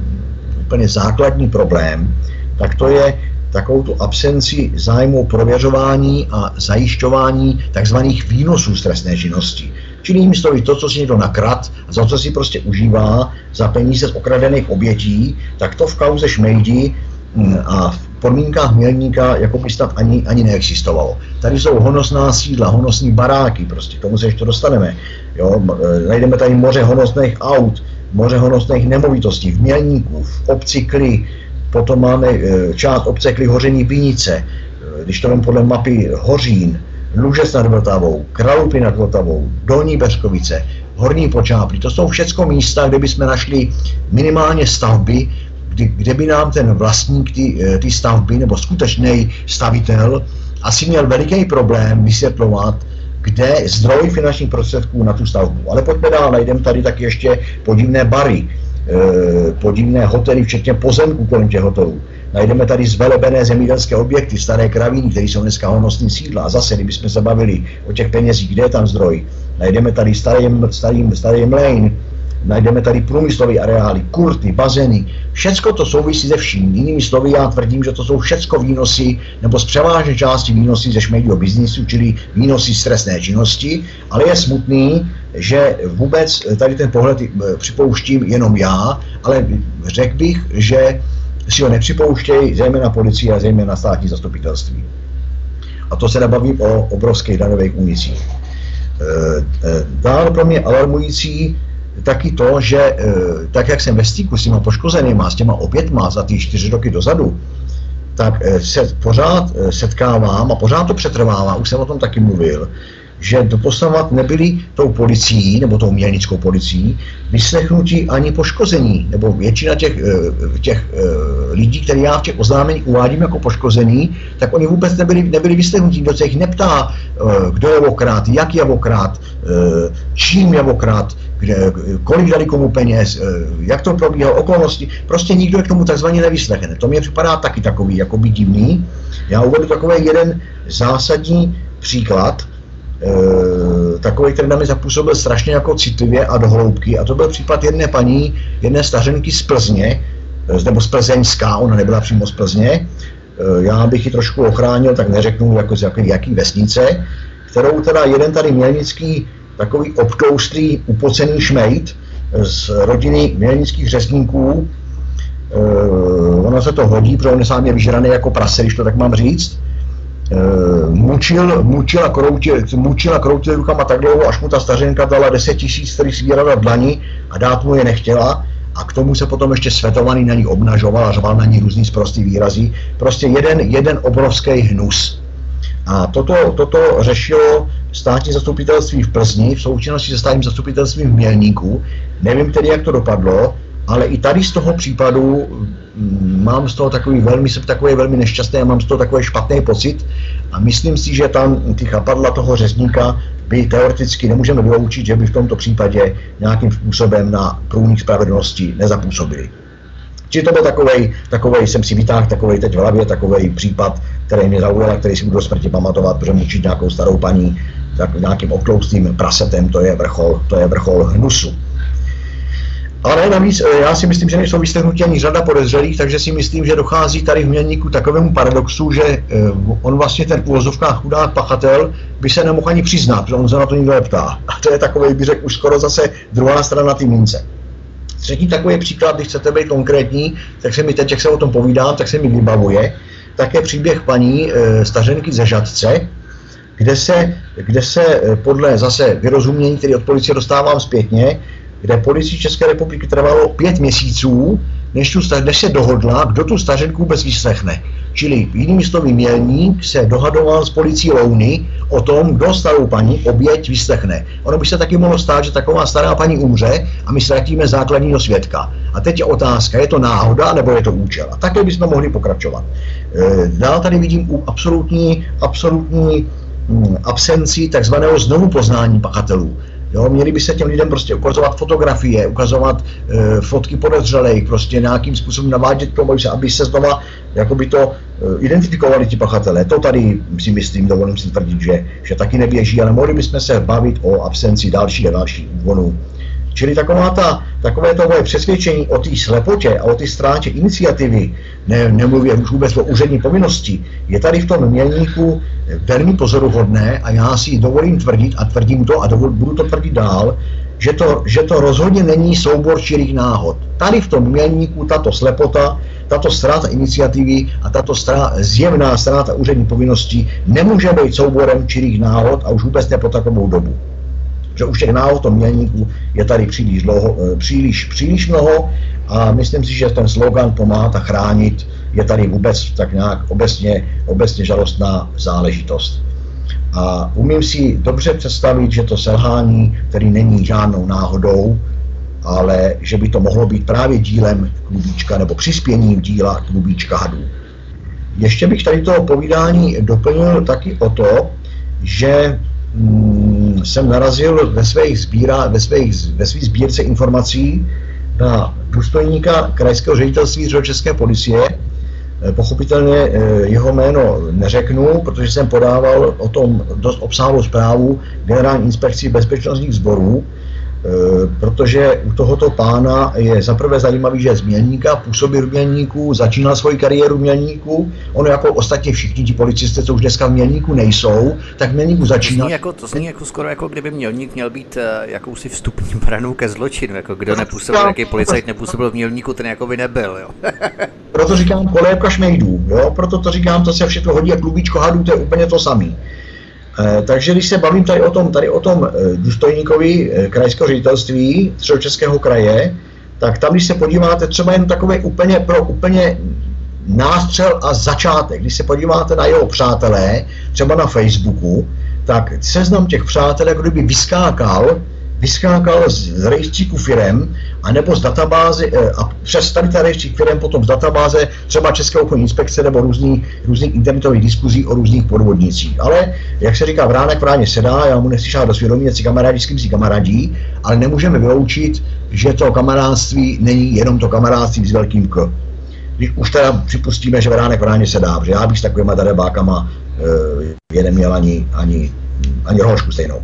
B: úplně základní problém, tak to je takovou tu absenci zájmu prověřování a zajišťování takzvaných výnosů z trestné činnosti. Čili jinými slovy, to, co si někdo nakrad, za co si prostě užívá za peníze z okradených obětí, tak to v kauze Šmejdi hm, a v podmínkách mělníka jako by snad ani, ani neexistovalo. Tady jsou honosná sídla, honosní baráky, prostě k tomu se ještě dostaneme. Jo, e, najdeme tady moře honosných aut, moře honosných nemovitostí v Mělníku, v obci Kli, potom máme e, část obce Kli Hoření Pínice, e, když to mám podle mapy Hořín, Lužec nad Vltavou, Kralupy nad Vltavou, Dolní Beřkovice, Horní Počáply. To jsou všechno místa, kde bychom našli minimálně stavby, kdy, kde by nám ten vlastník ty, ty stavby nebo skutečný stavitel asi měl veliký problém vysvětlovat, kde zdroj finančních prostředků na tu stavbu. Ale pojďme dál, najdeme tady taky ještě podivné bary, e, podivné hotely, včetně pozemků kolem těch hotelů. Najdeme tady zvelebené zemědělské objekty, staré kravíny, které jsou dneska honosní sídla. A zase, kdybychom se bavili o těch penězích, kde je tam zdroj, najdeme tady starý, starý, starý mlejn, najdeme tady průmyslové areály, kurty, bazény, všecko to souvisí se vším. Jinými slovy já tvrdím, že to jsou všecko výnosy, nebo z převážné části výnosy ze šmejdího biznisu, čili výnosy z trestné činnosti, ale je smutný, že vůbec tady ten pohled eh, připouštím jenom já, ale řekl bych, že si ho nepřipouštějí zejména policie a zejména státní zastupitelství. A to se nebavím o obrovských daňových únicích. Eh, eh, Dále pro mě alarmující taky to, že eh, tak, jak jsem ve styku s těma poškozenýma, s těma obětma za ty čtyři roky dozadu, tak se pořád setkávám a pořád to přetrvává, už jsem o tom taky mluvil, že doposavat nebyli tou policií, nebo tou mělnickou policií, vyslechnutí ani poškození, nebo většina těch, eh, těch eh, lidí, které já v těch oznámení uvádím jako poškození, tak oni vůbec nebyli, nebyli vyslechnutí, kdo se jich neptá, eh, kdo je okrát, jak je okrát, čím je okrát, kde, kolik dali komu peněz, jak to probíhalo, okolnosti. Prostě nikdo je k tomu takzvaně nevyslechne. To mě připadá taky takový, jako by divný. Já uvedu takový jeden zásadní příklad, takový, který na mě zapůsobil strašně jako citlivě a dohloubky. A to byl případ jedné paní, jedné stařenky z Plzně, eh, nebo z Plzeňská, ona nebyla přímo z Plzně. Eh, já bych ji trošku ochránil, tak neřeknu jako z jaký, jaký vesnice, kterou teda jeden tady mělnický takový obtloustlý, upocený šmejd z rodiny mělnických řezníků, ono se to hodí, protože on je sám je vyžraný jako prase, když to tak mám říct, Eh, mučil, mučil a kroutil, mučil a kroutil rukama tak dlouho, až mu ta stařenka dala 10 tisíc, který svírala v dlani a dát mu je nechtěla. A k tomu se potom ještě svetovaný na ní obnažoval a řval na ní různý sprostý výrazy. Prostě jeden, jeden obrovský hnus. A toto, toto řešilo státní zastupitelství v Plzni v součinnosti se státním zastupitelstvím v Mělníku. Nevím tedy, jak to dopadlo, ale i tady z toho případu mm, mám z toho takový velmi, jsem takový velmi nešťastný a mám z toho takový špatný pocit a myslím si, že tam ty chapadla toho řezníka by teoreticky nemůžeme vyloučit, že by v tomto případě nějakým způsobem na průnik spravedlnosti nezapůsobili. Či to byl takový, takový jsem si vytáhl takový teď v hlavě, takový případ, který mě zaujal který si budu do smrti pamatovat, protože mučit nějakou starou paní tak nějakým obtloustým prasetem, to je vrchol, to je vrchol hnusu. Ale navíc eh, já si myslím, že nejsou vyslechnuti ani řada podezřelých, takže si myslím, že dochází tady v mělníku takovému paradoxu, že eh, on vlastně ten úvozovkách chudák pachatel by se nemohl ani přiznat, protože on se na to nikdo neptá. A to je takový, bych řekl, už skoro zase druhá strana té mince. Třetí takový příklad, když chcete být konkrétní, tak se mi teď, jak se o tom povídám, tak se mi vybavuje, také příběh paní e, stařenky ze Žadce, kde se, kde se podle zase vyrozumění, který od policie dostávám zpětně, kde policii České republiky trvalo pět měsíců, než, tu, než se dohodla, kdo tu stařenku vůbec vyslechne. Čili jinými slovy mělník se dohadoval s policií Louny o tom, kdo starou paní oběť vyslechne. Ono by se taky mohlo stát, že taková stará paní umře a my ztratíme základního svědka. A teď je otázka, je to náhoda nebo je to účel. A takhle bychom mohli pokračovat. E, dál tady vidím absolutní, absolutní hm, absenci takzvaného znovu poznání pachatelů. Jo, měli by se těm lidem prostě ukazovat fotografie, ukazovat e, fotky podezřelých, prostě nějakým způsobem navádět k tomu, aby se znova jakoby to e, identifikovali ti pachatelé. To tady si myslím, dovolím si tvrdit, že, že taky neběží, ale mohli bychom se bavit o absenci dalších a dalších úvonů Čili taková ta, takové to moje přesvědčení o té slepotě a o té ztrátě iniciativy, ne, nemluvě už vůbec o úřední povinnosti, je tady v tom mělníku velmi pozoruhodné a já si dovolím tvrdit a tvrdím to a dovol, budu to tvrdit dál, že to, že to rozhodně není soubor čirých náhod. Tady v tom mělníku tato slepota, tato ztráta iniciativy a tato strá, zjevná ztráta úřední povinnosti nemůže být souborem čirých náhod a už vůbec ne po takovou dobu že už těch náhod tom mělníku je tady příliš, dlouho, eh, příliš, příliš mnoho a myslím si, že ten slogan pomáhat a chránit je tady vůbec tak nějak obecně, obecně žalostná záležitost. A umím si dobře představit, že to selhání, který není žádnou náhodou, ale že by to mohlo být právě dílem klubíčka nebo přispěním díla klubíčka hadů. Ještě bych tady toho povídání doplnil taky o to, že mm, jsem narazil ve svých, sbíra, ve svých, ve svých sbírce informací na důstojníka krajského ředitelství České policie, pochopitelně jeho jméno neřeknu, protože jsem podával o tom dost obsáhlou zprávu Generální inspekci bezpečnostních sborů, protože u tohoto pána je zaprvé zajímavý, že je z Mělníka, působí v Mělníku, začínal svoji kariéru v Mělníku, ono jako ostatně všichni ti policisté, co už dneska v Mělníku nejsou, tak v Mělníku začínal.
A: To zní, jako, to zní jako skoro jako kdyby Mělník měl být uh, jakousi vstupní branou ke zločinu, jako kdo nepůsobil, jaký policajt nepůsobil v Mělníku, ten jako by nebyl, jo.
B: proto říkám kolébka šmejdů, jo, proto to říkám, to se všechno hodí a klubičko hadů, to je úplně to samý. Eh, takže když se bavím tady o tom, tady o tom eh, důstojníkovi eh, krajského ředitelství Středočeského kraje, tak tam, když se podíváte třeba jen takové úplně pro úplně nástřel a začátek, když se podíváte na jeho přátelé, třeba na Facebooku, tak seznam těch přátel jako kdyby vyskákal vyskákal z rejstříku firem, anebo z databázy, eh, a přes tady ta rejstřík firem potom z databáze třeba České obchodní inspekce nebo různých, různých internetových diskuzí o různých podvodnicích. Ale, jak se říká, vránek v sedá, já mu nechci do svědomí, si kamarádi s kým si kamarádí, ale nemůžeme vyloučit, že to kamarádství není jenom to kamarádství s velkým K. Když už teda připustíme, že vránek v se dá, že já bych s takovýma darebákama e, je neměl ani, ani, ani rohošku stejnou.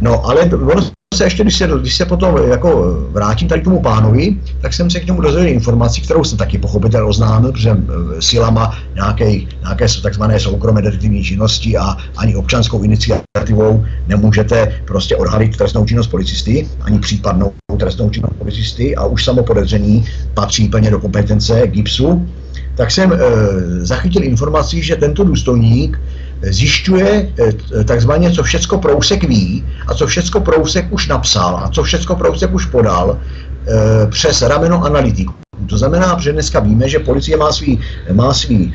B: No, ale ono se ještě, když se, když se potom jako vrátím tady k tomu pánovi, tak jsem se k němu dozvěděl informaci, kterou jsem taky pochopitelně oznámil, protože eh, silama nějaké, nějaké takzvané soukromé detektivní činnosti a ani občanskou iniciativou nemůžete prostě odhalit trestnou činnost policisty, ani případnou trestnou činnost policisty a už samo podezření patří plně do kompetence GIPSu, tak jsem e, zachytil informaci, že tento důstojník zjišťuje eh, takzvaně, co všecko Prousek ví a co všecko Prousek už napsal a co všecko Prousek už podal eh, přes rameno analytiků. To znamená, že dneska víme, že policie má svý, má svý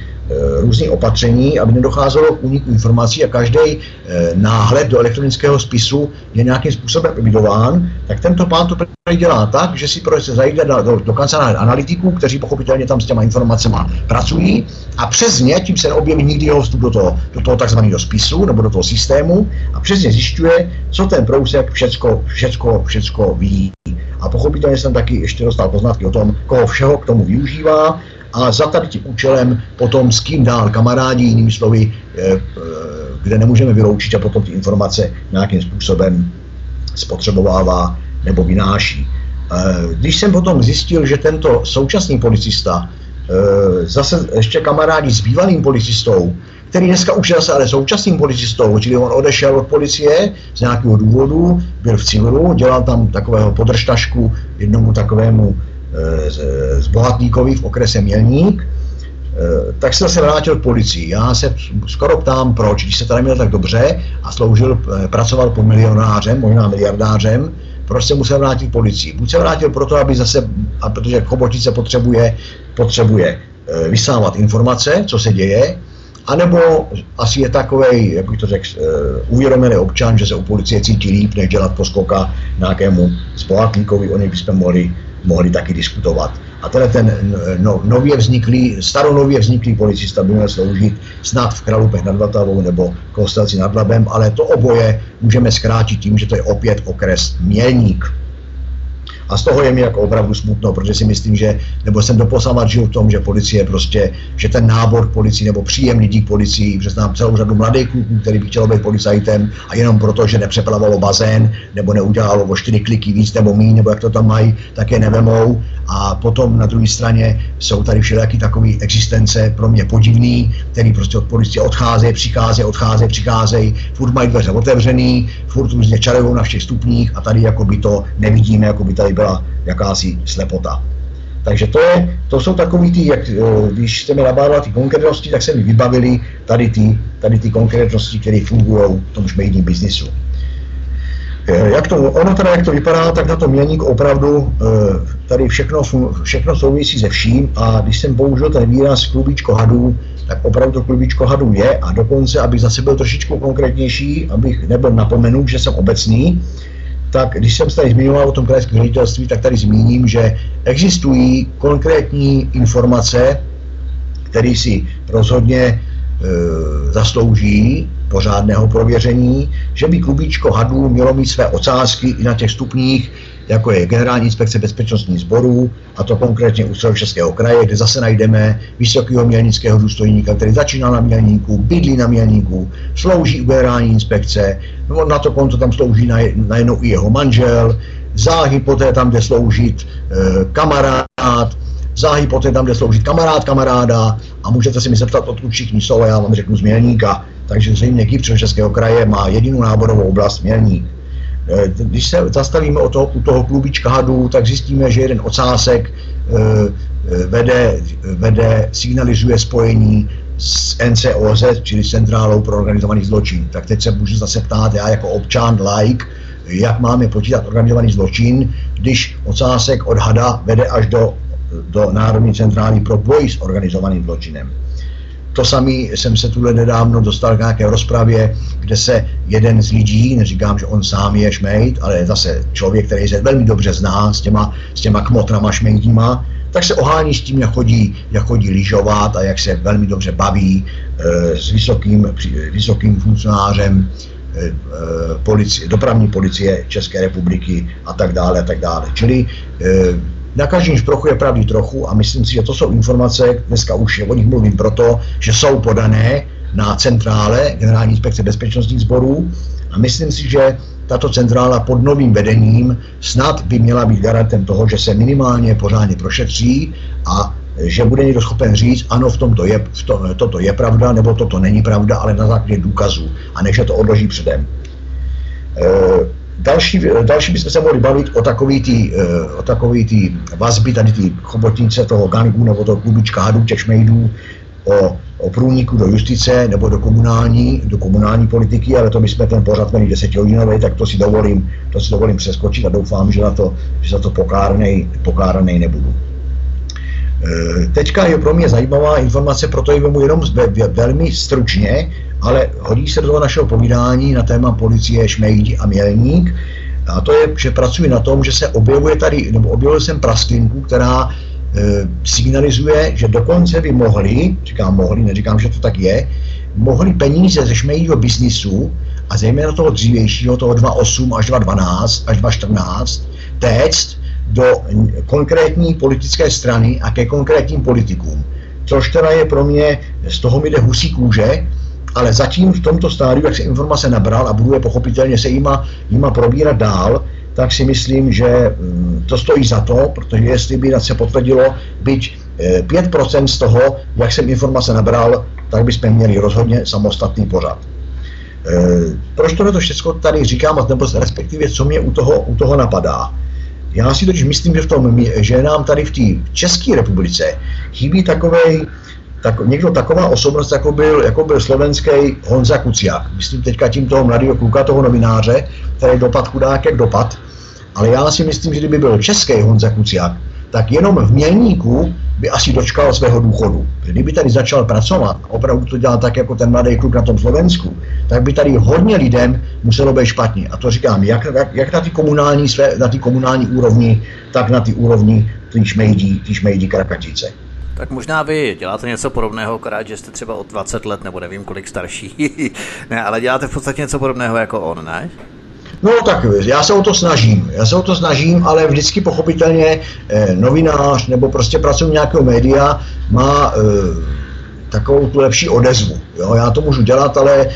B: různých opatření, aby nedocházelo k úniku informací a každý eh, náhled do elektronického spisu je nějakým způsobem evidován, tak tento pán to dělá tak, že si prostě zajde do, do, do kanceláře analytiků, kteří pochopitelně tam s těma informacemi pracují a přes ně, tím se neobjeví nikdy jeho vstup do toho, do toho takzvaného spisu nebo do toho systému a přesně zjišťuje, co ten prousek všecko, všecko, všecko ví. A pochopitelně jsem taky ještě dostal poznatky o tom, koho všeho k tomu využívá a za tady tím účelem potom s kým dál kamarádi, jinými slovy, eh, eh, kde nemůžeme vyloučit a potom ty informace nějakým způsobem spotřebovává nebo vynáší. Eh, když jsem potom zjistil, že tento současný policista zase ještě kamarádi s bývalým policistou, který dneska už je zase ale současným policistou, čili on odešel od policie z nějakého důvodu, byl v civilu, dělal tam takového podržtašku jednomu takovému Eh, z Bohatníkovi v okrese Mělník, eh, tak se zase vrátil k policii. Já se skoro ptám, proč, když se tady měl tak dobře a sloužil, eh, pracoval po milionářem, možná miliardářem, proč se musel vrátit policii. Buď se vrátil proto, aby zase, a protože Chobotnice potřebuje, potřebuje vysávat informace, co se děje, anebo asi je takový, jak bych to řekl, uvědomený občan, že se u policie cítí líp, než dělat poskoka nějakému zbohatníkovi, o něj bychom mohli mohli taky diskutovat. A tenhle ten no, nově vzniklý, staronově vzniklý policista by měl sloužit snad v Kralupech nad Vltavou nebo Kostelci nad Labem, ale to oboje můžeme zkrátit tím, že to je opět okres Mělník. A z toho je mi jako opravdu smutno, protože si myslím, že, nebo jsem doposavat žil v tom, že policie prostě, že ten nábor policii nebo příjem lidí k policii, že znám celou řadu mladých kluků, který by chtěl být policajtem a jenom proto, že nepřeplavalo bazén nebo neudělalo o čtyři kliky víc nebo míň, nebo jak to tam mají, tak je nevemou. A potom na druhé straně jsou tady všelijaký takový existence pro mě podivný, který prostě od policie odcházejí, přicházejí, odcházejí, přicházejí, furt mají dveře otevřený, furt různě čarujou na všech stupních a tady jako by to nevidíme, jako by tady byla jakási slepota. Takže to, je, to jsou takový ty, jak, eh, když jste mi nabádala ty konkrétnosti, tak se mi vybavili tady ty, tady ty konkrétnosti, které fungují v tom šmejdním biznisu. Eh, jak to, ono teda, jak to vypadá, tak na to měník opravdu eh, tady všechno, všechno souvisí se vším a když jsem použil ten výraz klubíčko hadů, tak opravdu to klubíčko hadů je a dokonce, abych zase byl trošičku konkrétnější, abych nebyl napomenut, že jsem obecný, tak když jsem se tady zmiňoval o tom krajském ředitelství, tak tady zmíním, že existují konkrétní informace, které si rozhodně zaslouží pořádného prověření, že by klubíčko hadů mělo mít své ocázky i na těch stupních jako je Generální inspekce bezpečnostních sborů, a to konkrétně u Českého kraje, kde zase najdeme vysokého mělnického důstojníka, který začínal na mělníku, bydlí na mělníku, slouží u Generální inspekce, no na to konto tam slouží najednou i jeho manžel, záhy poté tam, kde sloužit e, kamarád, záhy poté tam, kde sloužit kamarád kamaráda a můžete si mi zeptat, odkud všichni jsou a já vám řeknu z Mělníka. Takže zřejmě Kypřo Českého kraje má jedinou náborovou oblast Mělník. Eh, když se zastavíme o toho, u toho klubička hadů, tak zjistíme, že jeden ocásek eh, vede, vede, signalizuje spojení s NCOZ, čili Centrálou pro organizovaný zločin. Tak teď se můžu zase ptát, já jako občan, like, jak máme počítat organizovaný zločin, když ocásek od hada vede až do, do Národní centrály pro boj s organizovaným zločinem. To samý jsem se tuhle nedávno dostal k nějaké rozpravě, kde se jeden z lidí, neříkám, že on sám je šmejt, ale zase člověk, který se velmi dobře zná s těma, s těma kmotrama šmejtíma, tak se ohání s tím, jak chodí, jak chodí lyžovat a jak se velmi dobře baví e, s vysokým, vysokým funkcionářem e, policie, dopravní policie České republiky a tak dále a tak dále. Čili e, na každém šprochu je pravdy trochu a myslím si, že to jsou informace, dneska už je o nich mluvím proto, že jsou podané na centrále Generální inspekce bezpečnostních sborů a myslím si, že tato centrála pod novým vedením snad by měla být garantem toho, že se minimálně pořádně prošetří a že bude někdo schopen říct, ano, v tomto je, v to, toto je pravda, nebo toto není pravda, ale na základě důkazů, a než to odloží předem. E Další, další bychom se mohli bavit o takový tý, eh, o takový tý vazby, tady ty chobotnice toho gangu nebo toho klubička hadů, těch šmejdů, o, o průniku do justice nebo do komunální, do komunální politiky, ale to bychom ten pořad měli desetihodinový, tak to si dovolím, to si dovolím přeskočit a doufám, že, na to, že za to pokáranej, pokáranej nebudu. E, teďka je pro mě zajímavá informace, proto ji vemu jenom velmi stručně, ale hodí se do toho našeho povídání na téma policie Šmejdi a Mělník. A to je, že pracuji na tom, že se objevuje tady, nebo objevil jsem prasklinku, která e, signalizuje, že dokonce by mohli, říkám mohli, neříkám, že to tak je, mohli peníze ze šmejího biznisu a zejména toho dřívějšího, toho 2.8 až 2.12 až 2.14, téct do konkrétní politické strany a ke konkrétním politikům. Což teda je pro mě, z toho mi jde husí kůže, ale zatím v tomto stádiu, jak se informace nabral a budu je pochopitelně se jima, jima probírat dál, tak si myslím, že mm, to stojí za to, protože jestli by se potvrdilo, byť 5% eh, z toho, jak jsem informace nabral, tak bychom měli rozhodně samostatný pořad. Eh, proč tohle to všechno tady říkám, nebo respektive co mě u toho, u toho napadá? Já si totiž myslím, že, v tom, že nám tady v té České republice chybí takovej, tak, někdo taková osobnost, jako byl, jako byl slovenský Honza Kuciak. Myslím teďka tím toho mladého kluka, toho novináře, který dopad chudák jak dopad. Ale já si myslím, že kdyby byl český Honza Kuciak, tak jenom v Mělníku by asi dočkal svého důchodu. Kdyby tady začal pracovat, opravdu to dělal tak jako ten mladý kluk na tom Slovensku, tak by tady hodně lidem muselo být špatně. A to říkám, jak, jak, jak na té komunální, své, na komunální úrovni, tak na té úrovni tý šmejdí, tý šmejdí krakatice.
A: Tak možná vy děláte něco podobného, akorát, že jste třeba o 20 let nebo nevím kolik starší. ne, ale děláte v podstatě něco podobného jako on, ne?
B: No tak já se o to snažím, já se o to snažím, ale vždycky pochopitelně eh, novinář nebo prostě pracovník nějakého média má eh, takovou tu lepší odezvu. Jo? Já to můžu dělat, ale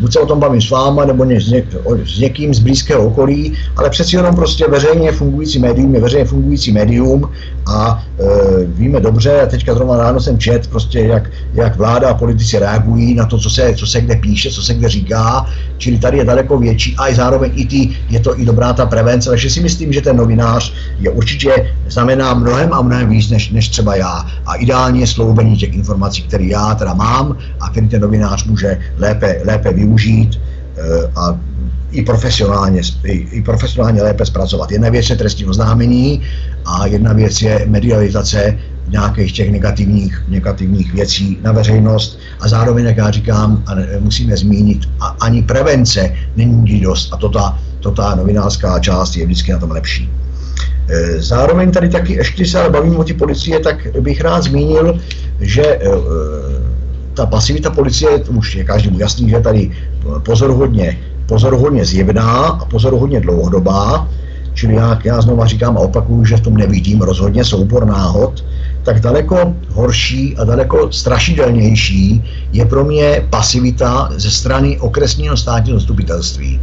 B: buď se o tom bavím s váma, nebo s, něk, s někým z blízkého okolí, ale přeci jenom prostě veřejně fungující médium je veřejně fungující médium a e, víme dobře, a teďka zrovna ráno jsem čet, prostě jak, jak vláda a politici reagují na to, co se, co se kde píše, co se kde říká, čili tady je daleko větší a i zároveň i ty, je to i dobrá ta prevence, takže si myslím, že ten novinář je určitě znamená mnohem a mnohem víc, než, než třeba já. A ideálně je sloubení těch informací, které já teda mám a který ten novinář může lépe, lépe využít eh, a i profesionálně, i, i profesionálně lépe zpracovat. Jedna věc je trestní oznámení a jedna věc je medializace nějakých těch negativních, negativních věcí na veřejnost a zároveň, jak já říkám, a musíme zmínit, a ani prevence není dost a to ta, to ta novinářská část je vždycky na tom lepší. Eh, zároveň tady taky, ještě se ale bavím o ty policie, tak bych rád zmínil, že eh, ta pasivita policie, už je každému jasný, že je tady pozoruhodně, pozoruhodně zjevná a pozoruhodně dlouhodobá. čili já, já znova říkám a opakuju, že v tom nevidím rozhodně soubor náhod, tak daleko horší a daleko strašidelnější je pro mě pasivita ze strany okresního státního zastupitelství.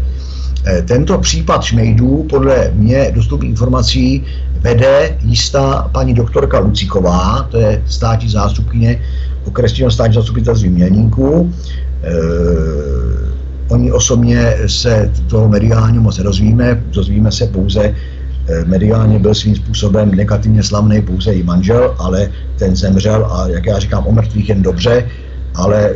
B: Eh, tento případ šmejdů podle mě dostupných informací vede jistá paní doktorka Lucíková, to je státní zástupkyně okresního státního zastupitelství Mělníků. E, oni osobně se toho mediálně moc nedozvíme, dozvíme se pouze, e, mediálně byl svým způsobem negativně slavný pouze i manžel, ale ten zemřel a jak já říkám, o mrtvých jen dobře, ale e,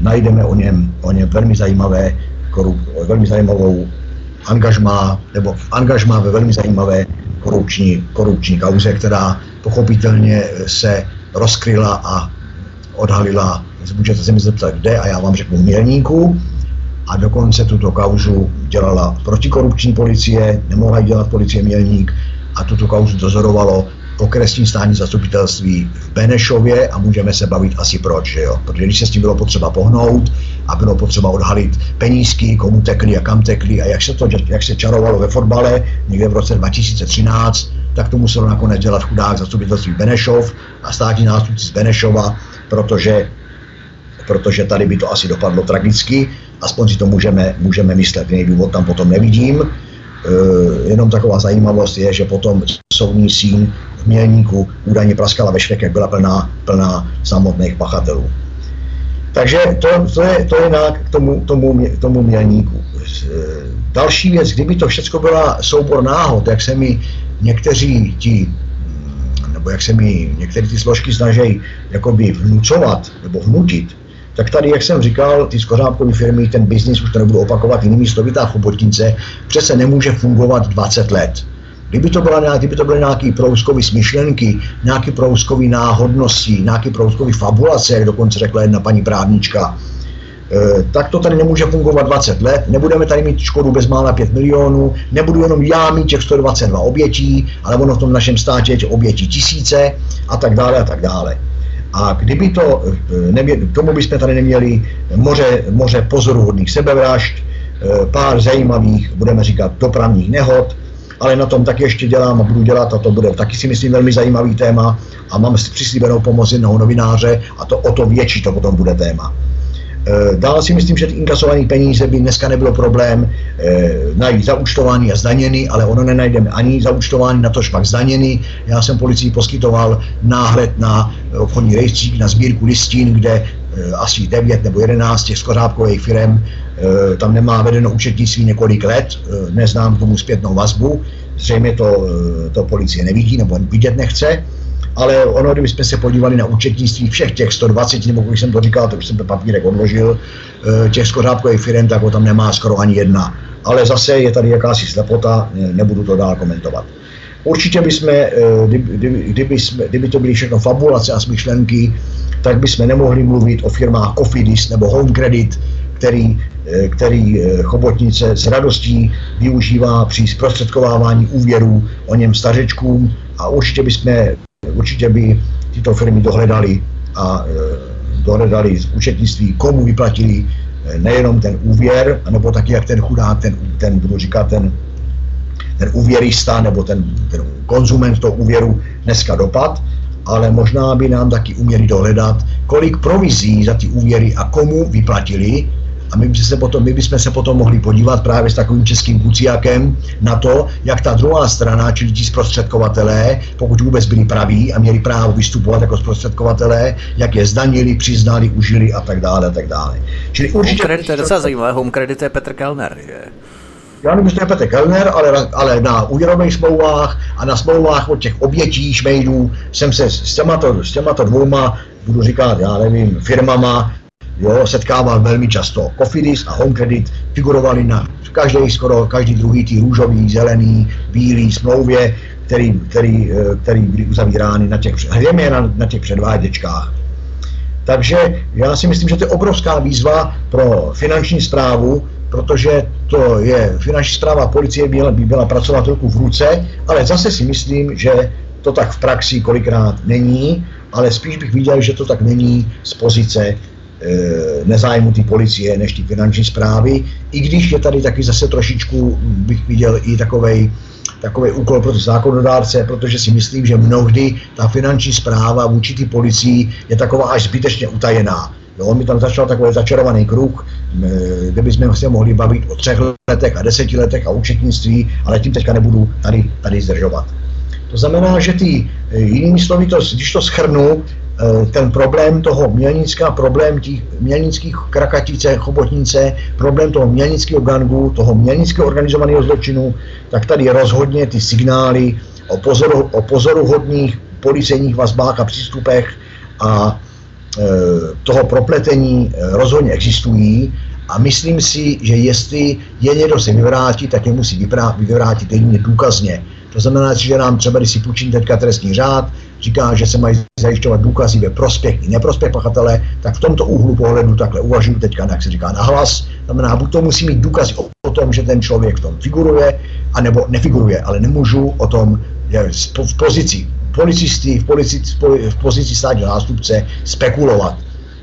B: najdeme o něm, o něm velmi zajímavé korup, velmi zajímavou angažmá, nebo angažmá ve velmi zajímavé korupční, korupční kauze, která pochopitelně se rozkryla a odhalila, můžete se mi zeptat, kde, a já vám řeknu mělníku, a dokonce tuto kauzu dělala protikorupční policie, nemohla ji dělat policie Mělník a tuto kauzu dozorovalo okresní státní zastupitelství v Benešově a můžeme se bavit asi proč, že jo? Protože když se s tím bylo potřeba pohnout a bylo potřeba odhalit penízky, komu tekli a kam tekli a jak se to, jak se čarovalo ve fotbale někde v roce 2013, tak to muselo nakonec dělat chudák zastupitelství Benešov a státní nástupci z Benešova, protože, protože tady by to asi dopadlo tragicky, aspoň si to můžeme, můžeme myslet, jiný důvod tam potom nevidím. E, jenom taková zajímavost je, že potom soudní síň v Mělníku údajně praskala ve jak byla plná, plná samotných pachatelů. Takže to, to, je, to je na k tomu, tomu, tomu Mělníku. E, další věc, kdyby to všechno byla soubor náhod, jak se mi někteří ti, nebo jak se mi některé ty složky snaží jakoby vnucovat nebo vnutit, tak tady, jak jsem říkal, ty skořápkové firmy, ten biznis, už to nebudu opakovat jinými slovy, ta chobotnice přece nemůže fungovat 20 let. Kdyby to, byla, kdyby to byly nějaké prouskové smyšlenky, nějaké prouskové náhodnosti, nějaké prouskové fabulace, jak dokonce řekla jedna paní právnička, tak to tady nemůže fungovat 20 let, nebudeme tady mít škodu bezmála 5 milionů, nebudu jenom já mít těch 122 obětí, ale ono v tom našem státě je obětí tisíce a tak dále a tak dále. A kdyby to, eh, k tomu bychom tady neměli moře, moře pozoruhodných sebevražd, eh, pár zajímavých, budeme říkat, dopravních nehod, ale na tom taky ještě dělám a budu dělat a to bude taky si myslím velmi zajímavý téma a mám přislíbenou pomoc jednoho novináře a to o to větší to potom bude téma. Eh, Dále si myslím, že ty inkasované peníze by dneska nebylo problém eh, najít zaúčtovaný a zdaněný, ale ono nenajdeme ani zaúčtovaný, na tož pak zdaněný. Já jsem policii poskytoval náhled na obchodní rejstřík, na sbírku listin, kde eh, asi 9 nebo 11 těch skořápkových firm tam nemá vedeno účetnictví několik let, neznám k tomu zpětnou vazbu, zřejmě to, to policie nevidí nebo vidět nechce ale ono, kdybychom se podívali na účetnictví všech těch 120, nebo když jsem to říkal, to jsem ten papírek odložil, eh, těch skořápkových firm, tak ho tam nemá skoro ani jedna. Ale zase je tady jakási slepota, nebudu to dál komentovat. Určitě bychom, eh, kdyby, kdyby, jsme, kdyby to byly všechno fabulace a smyšlenky, tak bychom nemohli mluvit o firmách Cofidis nebo Home Credit, který, eh, který chobotnice s radostí využívá při zprostředkovávání úvěrů o něm stařečkům a určitě bychom určitě by tyto firmy dohledali a e, dohledali z účetnictví, komu vyplatili e, nejenom ten úvěr, nebo taky jak ten chudák, ten, ten budu říkat, ten, ten úvěrista nebo ten, ten konzument toho úvěru dneska dopad, ale možná by nám taky uměli dohledat, kolik provizí za ty úvěry a komu vyplatili a my, by se potom, my bychom se potom mohli podívat právě s takovým českým kuciakem na to, jak ta druhá strana, čili ti zprostředkovatelé, pokud vůbec byli praví a měli právo vystupovat jako zprostředkovatelé, jak je zdanili, přiznali, užili a tak dále a tak dále.
A: Čili určitě... Home credit je docela zajímavé, home credit je Petr Kellner, je.
B: Já nevím, že to je Petr Kellner, ale, ale na úvěrových smlouvách a na smlouvách od těch obětí šmejdů jsem se s těmato, s těmato dvouma, budu říkat, já nevím, firmama, jo, setkával velmi často. Cofidis a Home Credit figurovali na každý, skoro každý druhý tý růžový, zelený, bílý smlouvě, který, který, eh, který byly uzavírány na těch, hlavně na, na těch předváděčkách. Takže já si myslím, že to je obrovská výzva pro finanční zprávu, protože to je finanční zpráva policie by byla, by byla pracovat ruku v ruce, ale zase si myslím, že to tak v praxi kolikrát není, ale spíš bych viděl, že to tak není z pozice nezájmu té policie než ty finanční zprávy, i když je tady taky zase trošičku, bych viděl i takovej, takový úkol pro zákonodárce, protože si myslím, že mnohdy ta finanční zpráva vůči té policii je taková až zbytečně utajená. Jo, on mi tam začal takový začarovaný kruh, kde bychom se mohli bavit o třech letech a deseti letech a účetnictví, ale tím teďka nebudu tady, tady zdržovat. To znamená, že ty, jinými slovy, to, když to schrnu, Eh, ten problém toho mělnická, problém těch mělnických krakatice, chobotnice, problém toho mělnického gangu, toho mělnického organizovaného zločinu, tak tady rozhodně ty signály o, pozoru, o pozoruhodných policejních vazbách a přístupech a e, toho propletení eh, rozhodně existují a myslím si, že jestli je někdo se vyvrátí, tak je musí vyvrátit jedině důkazně. To znamená, že nám třeba, když si půjčím teďka trestní řád, říká, že se mají zajišťovat důkazy ve prospěch i neprospěch pachatele, tak v tomto úhlu pohledu takhle uvažuji teďka, jak se říká, na hlas. Znamená, buď to musí mít důkazy o tom, že ten člověk v tom figuruje, anebo nefiguruje, ale nemůžu o tom v pozici policisty, v, pozici, v pozici státního zástupce spekulovat.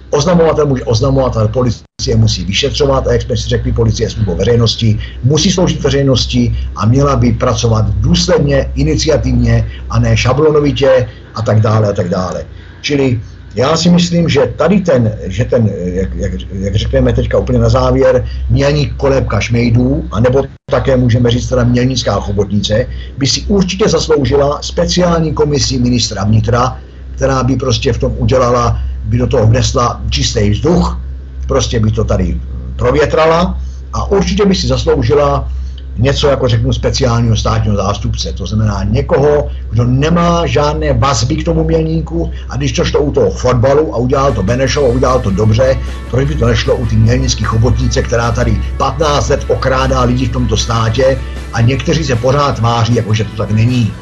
B: Oznamovatel může oznamovat, ale policie musí vyšetřovat a jak jsme si řekli, policie je veřejnosti, musí sloužit veřejnosti a měla by pracovat důsledně, iniciativně a ne šablonovitě a tak dále a tak dále. Čili já si myslím, že tady ten, že ten, jak, jak, jak řekneme teďka úplně na závěr, mělník kolébka šmejdů, anebo také můžeme říct teda mělnická chobotnice, by si určitě zasloužila speciální komisi ministra vnitra, která by prostě v tom udělala by do toho vnesla čistý vzduch, prostě by to tady provětrala a určitě by si zasloužila něco, jako řeknu, speciálního státního zástupce. To znamená někoho, kdo nemá žádné vazby k tomu mělníku a když to šlo u toho fotbalu a udělal to Benešov a udělal to dobře, proč by to nešlo u té mělnické chobotnice, která tady 15 let okrádá lidi v tomto státě a někteří se pořád tváří, jako že to tak není.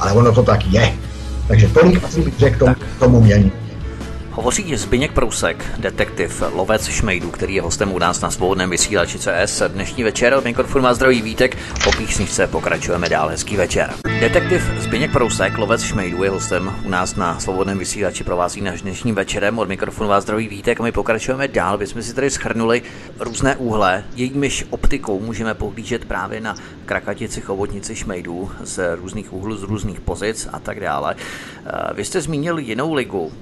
B: Ale ono to tak je. Takže tolik asi bych řekl tomu, tomu mělníku.
A: Hovoří Zbyněk Prousek, detektiv, lovec šmejdů, který je hostem u nás na svobodném vysílači CS. Dnešní večer od mikrofonu má zdravý Vítek, po písničce pokračujeme dál, hezký večer. Detektiv Zbyněk Prousek, lovec šmejdů, je hostem u nás na svobodném vysílači pro vás i náš dnešním večerem. Od mikrofonu vás zdravý Vítek a my pokračujeme dál. Jsme si tady schrnuli různé úhle, jejímiž optikou můžeme pohlížet právě na krakatici, chobotnici šmejdů z různých úhlů, z různých pozic a tak dále. Vy jste zmínil jinou ligu,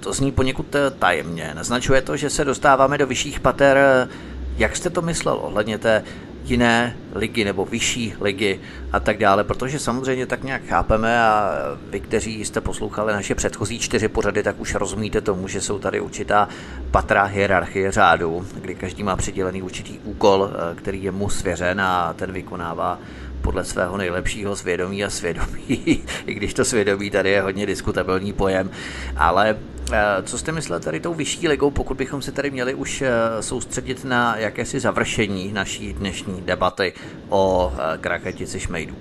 A: to zní poněkud eh, tajemně. Naznačuje to, že se dostáváme do vyšších pater. Jak jste to myslel ohledně té jiné ligy nebo vyšší ligy a tak dále, protože samozřejmě tak nějak chápeme a vy, kteří jste poslouchali naše předchozí čtyři pořady, tak už rozumíte tomu, že jsou tady určitá patra hierarchie řádu, kdy každý má přidělený určitý úkol, eh, který je mu svěřen a ten vykonává podle svého nejlepšího svědomí a svědomí, i když to svědomí tady je hodně diskutabilní pojem, ale co jste myslel tady tou vyšší ligou, pokud bychom se tady měli už eh, soustředit na jakési završení naší dnešní debaty o eh, kraketici šmejdů?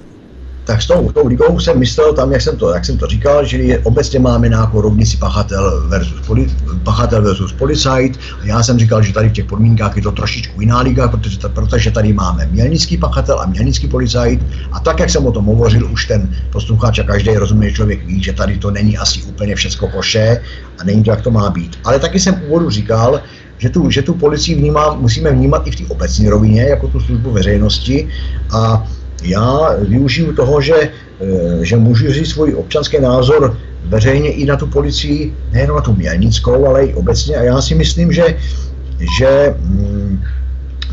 B: Tak s tou, tou ligou jsem myslel tam, jak jsem to, jak jsem to říkal, že obecně máme nějakou rovnici pachatel versus, poli, pachatel versus policajt. Já jsem říkal, že tady v těch podmínkách je to trošičku jiná liga, protože, protože tady máme mělnický pachatel a mělnický policajt. A tak, jak jsem o tom hovořil, už ten posluchač a každý rozumný člověk ví, že tady to není asi úplně všecko koše a není to, jak to má být. Ale taky jsem úvodu říkal, že tu, že tu policii vnímá, musíme vnímat i v té obecní rovině, jako tu službu veřejnosti a já využiju toho, že, eh, že můžu říct svůj občanský názor veřejně i na tu policii, nejen na tu mělnickou, ale i obecně. A já si myslím, že, že mm,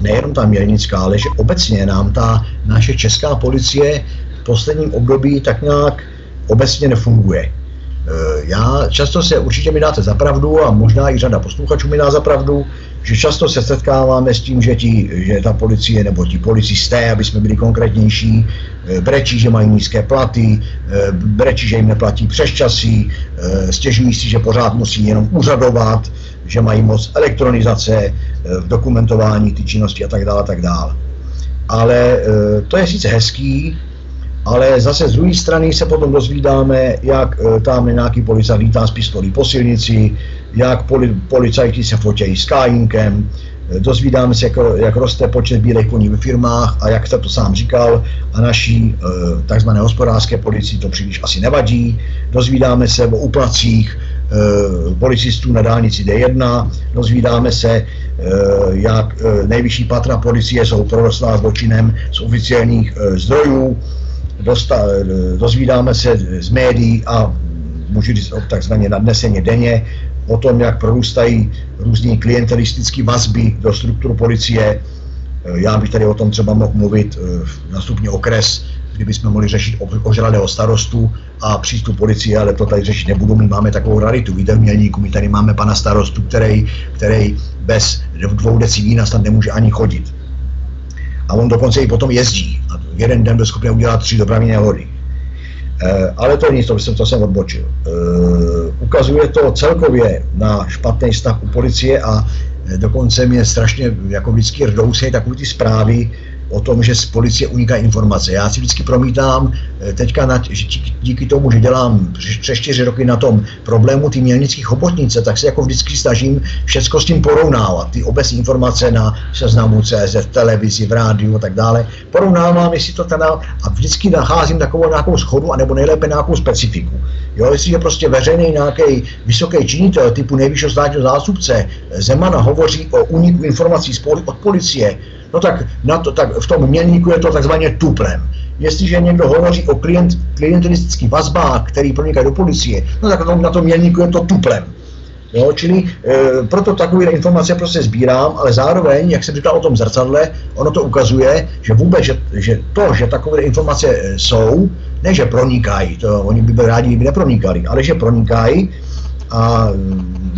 B: nejenom ta mělnická, ale že obecně nám ta naše česká policie v posledním období tak nějak obecně nefunguje. Eh, já často se určitě mi dáte za pravdu a možná i řada posluchačů mi dá za pravdu, že často se setkáváme s tím, že, ti, že ta policie nebo ti policisté, aby jsme byli konkrétnější, eh, brečí, že mají nízké platy, eh, brečí, že jim neplatí přes časy, stěžují si, že pořád musí jenom úřadovat, že mají moc elektronizace v dokumentování ty činnosti a tak dále, tak dále. Ale to je sice hezký, ale zase z druhé strany se potom dozvídáme, jak e, tam nějaký policajt lítá z pistolí po silnici, jak poli, policajti se fotějí s kájinkem, e, dozvídáme se, jak, jak roste počet bílých koní ve firmách a jak jste to sám říkal, a naší e, takzvané hospodářské policii to příliš asi nevadí. Dozvídáme se o uplacích policistů na dálnici D1, dozvídáme se, jak nejvyšší patra policie jsou prorostlá zločinem z oficiálních zdrojů, dozvídáme se z médií a můžu říct takzvaně nadneseně denně o tom, jak prorůstají různé klientelistické vazby do struktur policie. Já bych tady o tom třeba mohl mluvit na stupně okres, kdybychom mohli řešit ožralého starostu a přístup policie, ale to tady řešit nebudu. My máme takovou raritu. Víte, my tady máme pana starostu, který, který bez dvou decí vína snad nemůže ani chodit. A on dokonce i potom jezdí. A jeden den byl schopný udělat tři dopravní nehody. E, ale to nic, to jsem, to jsem odbočil. E, ukazuje to celkově na špatný stav u policie a dokonce mě strašně jako vždycky rdousejí takové ty zprávy, o tom, že z policie uniká informace. Já si vždycky promítám eh, teďka, na, že díky tomu, že dělám přes čtyři roky na tom problému ty mělnických hobotnice, tak se jako vždycky snažím všechno s tím porovnávat. Ty obecní informace na seznamu CZ, v televizi, v rádiu a tak dále. Porovnávám, jestli to teda a vždycky nacházím takovou nějakou schodu, anebo nejlépe nějakou specifiku. Jo, jestliže prostě veřejný nějaký vysoký činitel typu nejvyššího státního zástupce Zemana hovoří o úniku informací od policie, no tak, na to, tak v tom mělníku je to takzvaně tuplem. Jestliže někdo hovoří o klient, klientelistických vazbách, který pronikají do policie, no tak na tom mělníku je to tuplem. Jo, čili e, proto takové informace prostě sbírám, ale zároveň, jak jsem říkal o tom zrcadle, ono to ukazuje, že vůbec, že, že to, že takové informace e, jsou, ne, že pronikají, to oni by byli rádi, kdyby nepronikali, ale že pronikají a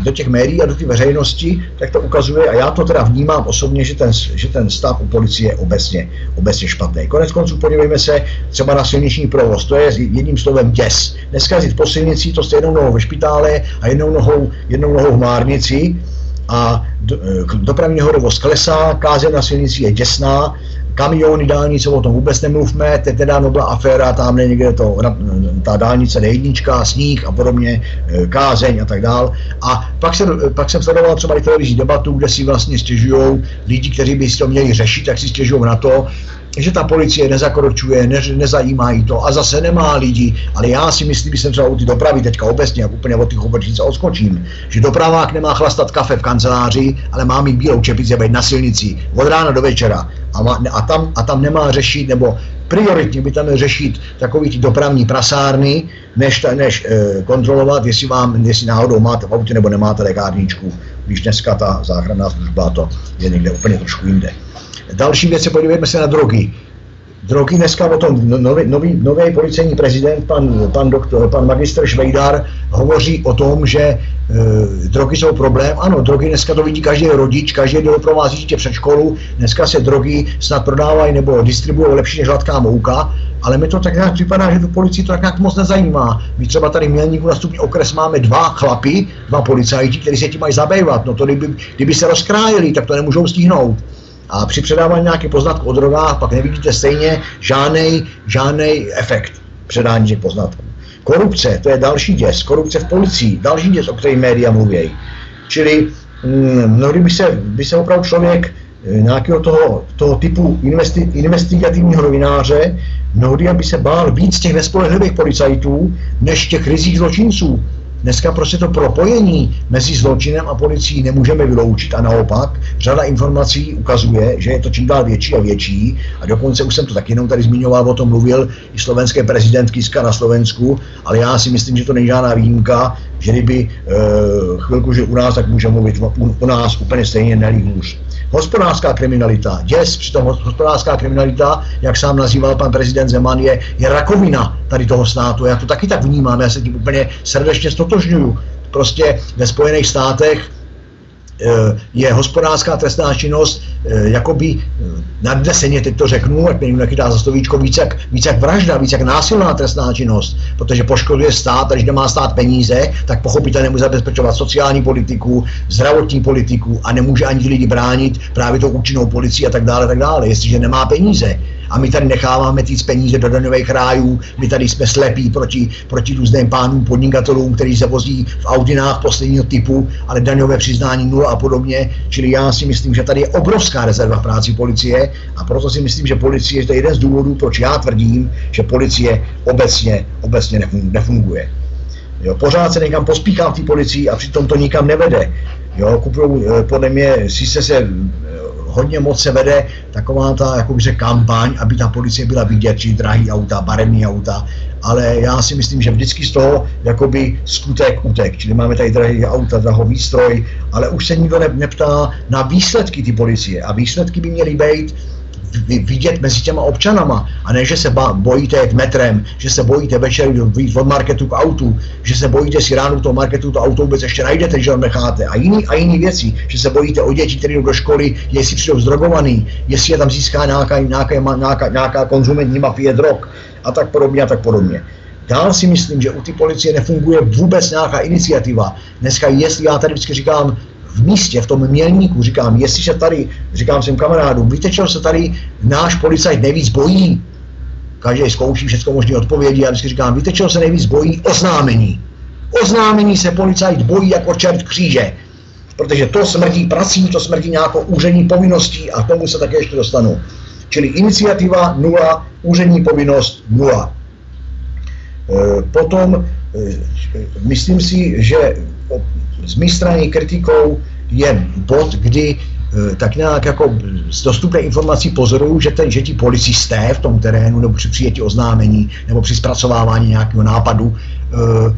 B: do těch médií a do té veřejnosti, tak to ukazuje, a já to teda vnímám osobně, že ten, že ten stav u policie je obecně, obecně špatný. Konec konců podívejme se třeba na silniční provoz, to je jedním slovem děs. Dneska jít po silnici, to jste jednou nohou ve špitále a jednou nohou, jednou nohou v márnici a do, dopravní hodovost klesá, káze na silnici je děsná, kamiony, dálnice, o tom vůbec nemluvme, teď teda no byla aféra, tam někde to, ta dálnice D1, sníh a podobně, e, kázeň a tak dál. A pak jsem, pak jsem sledoval třeba i televizní debatu, kde si vlastně stěžují lidi, kteří by si to měli řešit, tak si stěžují na to, že ta policie nezakročuje, ne, nezajímá jí to a zase nemá lidi, ale já si myslím, že jsem třeba u ty dopravy teďka obecně, jak úplně od těch obrčnic odskočím, že dopravák nemá chlastat kafe v kanceláři, ale má mít bílou čepici a být na silnici od rána do večera a, má, a, tam, a tam nemá řešit, nebo prioritně by tam měl řešit takový ty dopravní prasárny, než, než e, kontrolovat, jestli, vám, jestli náhodou máte v autě nebo nemáte lékárničku, když dneska ta záchranná služba to je někde úplně trošku jinde. Další věc podívejme se na drogy. Drogy dneska o tom no, nový, nový, nový policejní prezident, pan, pan, doktor, pan magistr Švejdar, hovoří o tom, že e, drogy jsou problém. Ano, drogy dneska to vidí každý rodič, každý, kdo provází dítě před školu. Dneska se drogy snad prodávají nebo distribuují lepší než hladká mouka, ale mi to tak nějak připadá, že tu policii to tak nějak moc nezajímá. My třeba tady v Mělníku na stupni okres máme dva chlapy, dva policajti, kteří se tím mají zabývat. No to kdyby, kdyby se rozkrájeli, tak to nemůžou stihnout a při předávání nějakých poznatků o drogách pak nevidíte stejně žádný, žádný efekt předání těch poznatků. Korupce, to je další děs. Korupce v policii, další děs, o které média mluví. Čili mm, mnohdy by se, by se opravdu člověk eh, nějakého toho, toho typu investi, investigativního novináře, mnohdy by se bál víc těch nespolehlivých policajtů, než těch rizích zločinců. Dneska prostě to propojení mezi zločinem a policií nemůžeme vyloučit. A naopak řada informací ukazuje, že je to čím dál větší a větší. A dokonce už jsem to taky jenom tady zmiňoval, o tom mluvil i slovenské prezident Kiska na Slovensku, ale já si myslím, že to není žádná výjimka, že kdyby e, chvilku žil u nás, tak může mluvit u, u nás úplně stejně nelí hůř. Hospodářská kriminalita, děs, přitom hospodářská kriminalita, jak sám nazýval pan prezident Zeman, je, je rakovina tady toho státu. Já to taky tak vnímám, já se tím úplně srdečně stotožňuju. Prostě ve Spojených státech je hospodářská trestná činnost eh, jakoby eh, nadneseně, teď to řeknu, ať mě nechytá za slovíčko, víc jak, víc jak vražda, víc jak násilná trestná činnost, protože poškoduje stát a když nemá stát peníze, tak pochopitelně nemůže zabezpečovat sociální politiku, zdravotní politiku a nemůže ani lidi bránit právě tou účinnou policii a tak dále, tak dále, jestliže nemá peníze a my tady necháváme týc peníze do daňových rájů, my tady jsme slepí proti, proti různým pánům podnikatelům, kteří se vozí v Audinách posledního typu, ale daňové přiznání nula a podobně. Čili já si myslím, že tady je obrovská rezerva v práci policie a proto si myslím, že policie, to je jeden z důvodů, proč já tvrdím, že policie obecně, obecně nefunguje. Jo, pořád se někam pospíchá v té policii a přitom to nikam nevede. Jo, kupují, eh, podle mě, sice se eh, hodně moc se vede taková ta, by se kampaň, aby ta policie byla vidět, či drahý auta, barevný auta, ale já si myslím, že vždycky z toho jakoby skutek utek, čili máme tady drahý auta, drahový výstroj, ale už se nikdo neptá na výsledky ty policie. A výsledky by měly být vidět mezi těma občanama a ne, že se bojíte jet metrem, že se bojíte večer jít od marketu k autu, že se bojíte si ráno toho marketu to auto vůbec ještě najdete, že ho necháte a jiný, a jiný věci, že se bojíte o děti, které jdou do školy, jestli přijdou zdrogovaný, jestli je tam získá nějaká, nějaká, nějaká, nějaká konzumentní mafie drog a tak podobně a tak podobně. Dál si myslím, že u té policie nefunguje vůbec nějaká iniciativa. Dneska, jestli já tady vždycky říkám, v místě, v tom mělníku, říkám, jestliže tady, říkám svým kamarádům, víte, čeho se tady náš policajt nejvíc bojí? Každý zkouší všechno možné odpovědi a vždycky říkám, víte, čeho se nejvíc bojí? Oznámení. Oznámení se policajt bojí jako čert kříže. Protože to smrdí prací, to smrdí nějakou úřední povinností a k tomu se také ještě dostanu. Čili iniciativa nula, úřední povinnost nula. E, potom e, myslím si, že z mé strany kritikou je bod, kdy eh, tak nějak jako z dostupné informací pozoruju, že, ten, že ti policisté v tom terénu nebo při přijetí oznámení nebo při zpracovávání nějakého nápadu eh,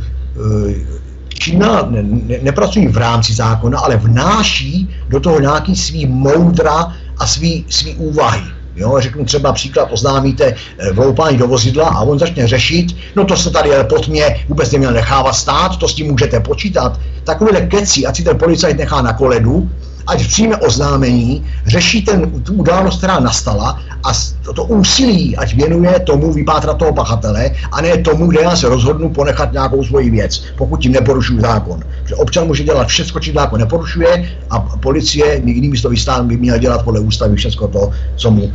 B: eh, Čína ne, ne, nepracují v rámci zákona, ale vnáší do toho nějaký svý moudra a svý, svý úvahy. Jo, řeknu třeba příklad, oznámíte eh, vloupání do vozidla a on začne řešit, no to se tady pod mě vůbec neměl nechávat stát, to s tím můžete počítat. Takovýhle keci, ať si ten policajt nechá na koledu, ať přijme oznámení, řeší ten, tu událost, která nastala a to, to úsilí, ať věnuje tomu vypátrat toho pachatele a ne tomu, kde já se rozhodnu ponechat nějakou svoji věc, pokud tím neporušuju zákon. Protože občan může dělat všechno, čím zákon neporušuje a policie, jinými slovy stát by měl dělat podle ústavy všechno to, co mu,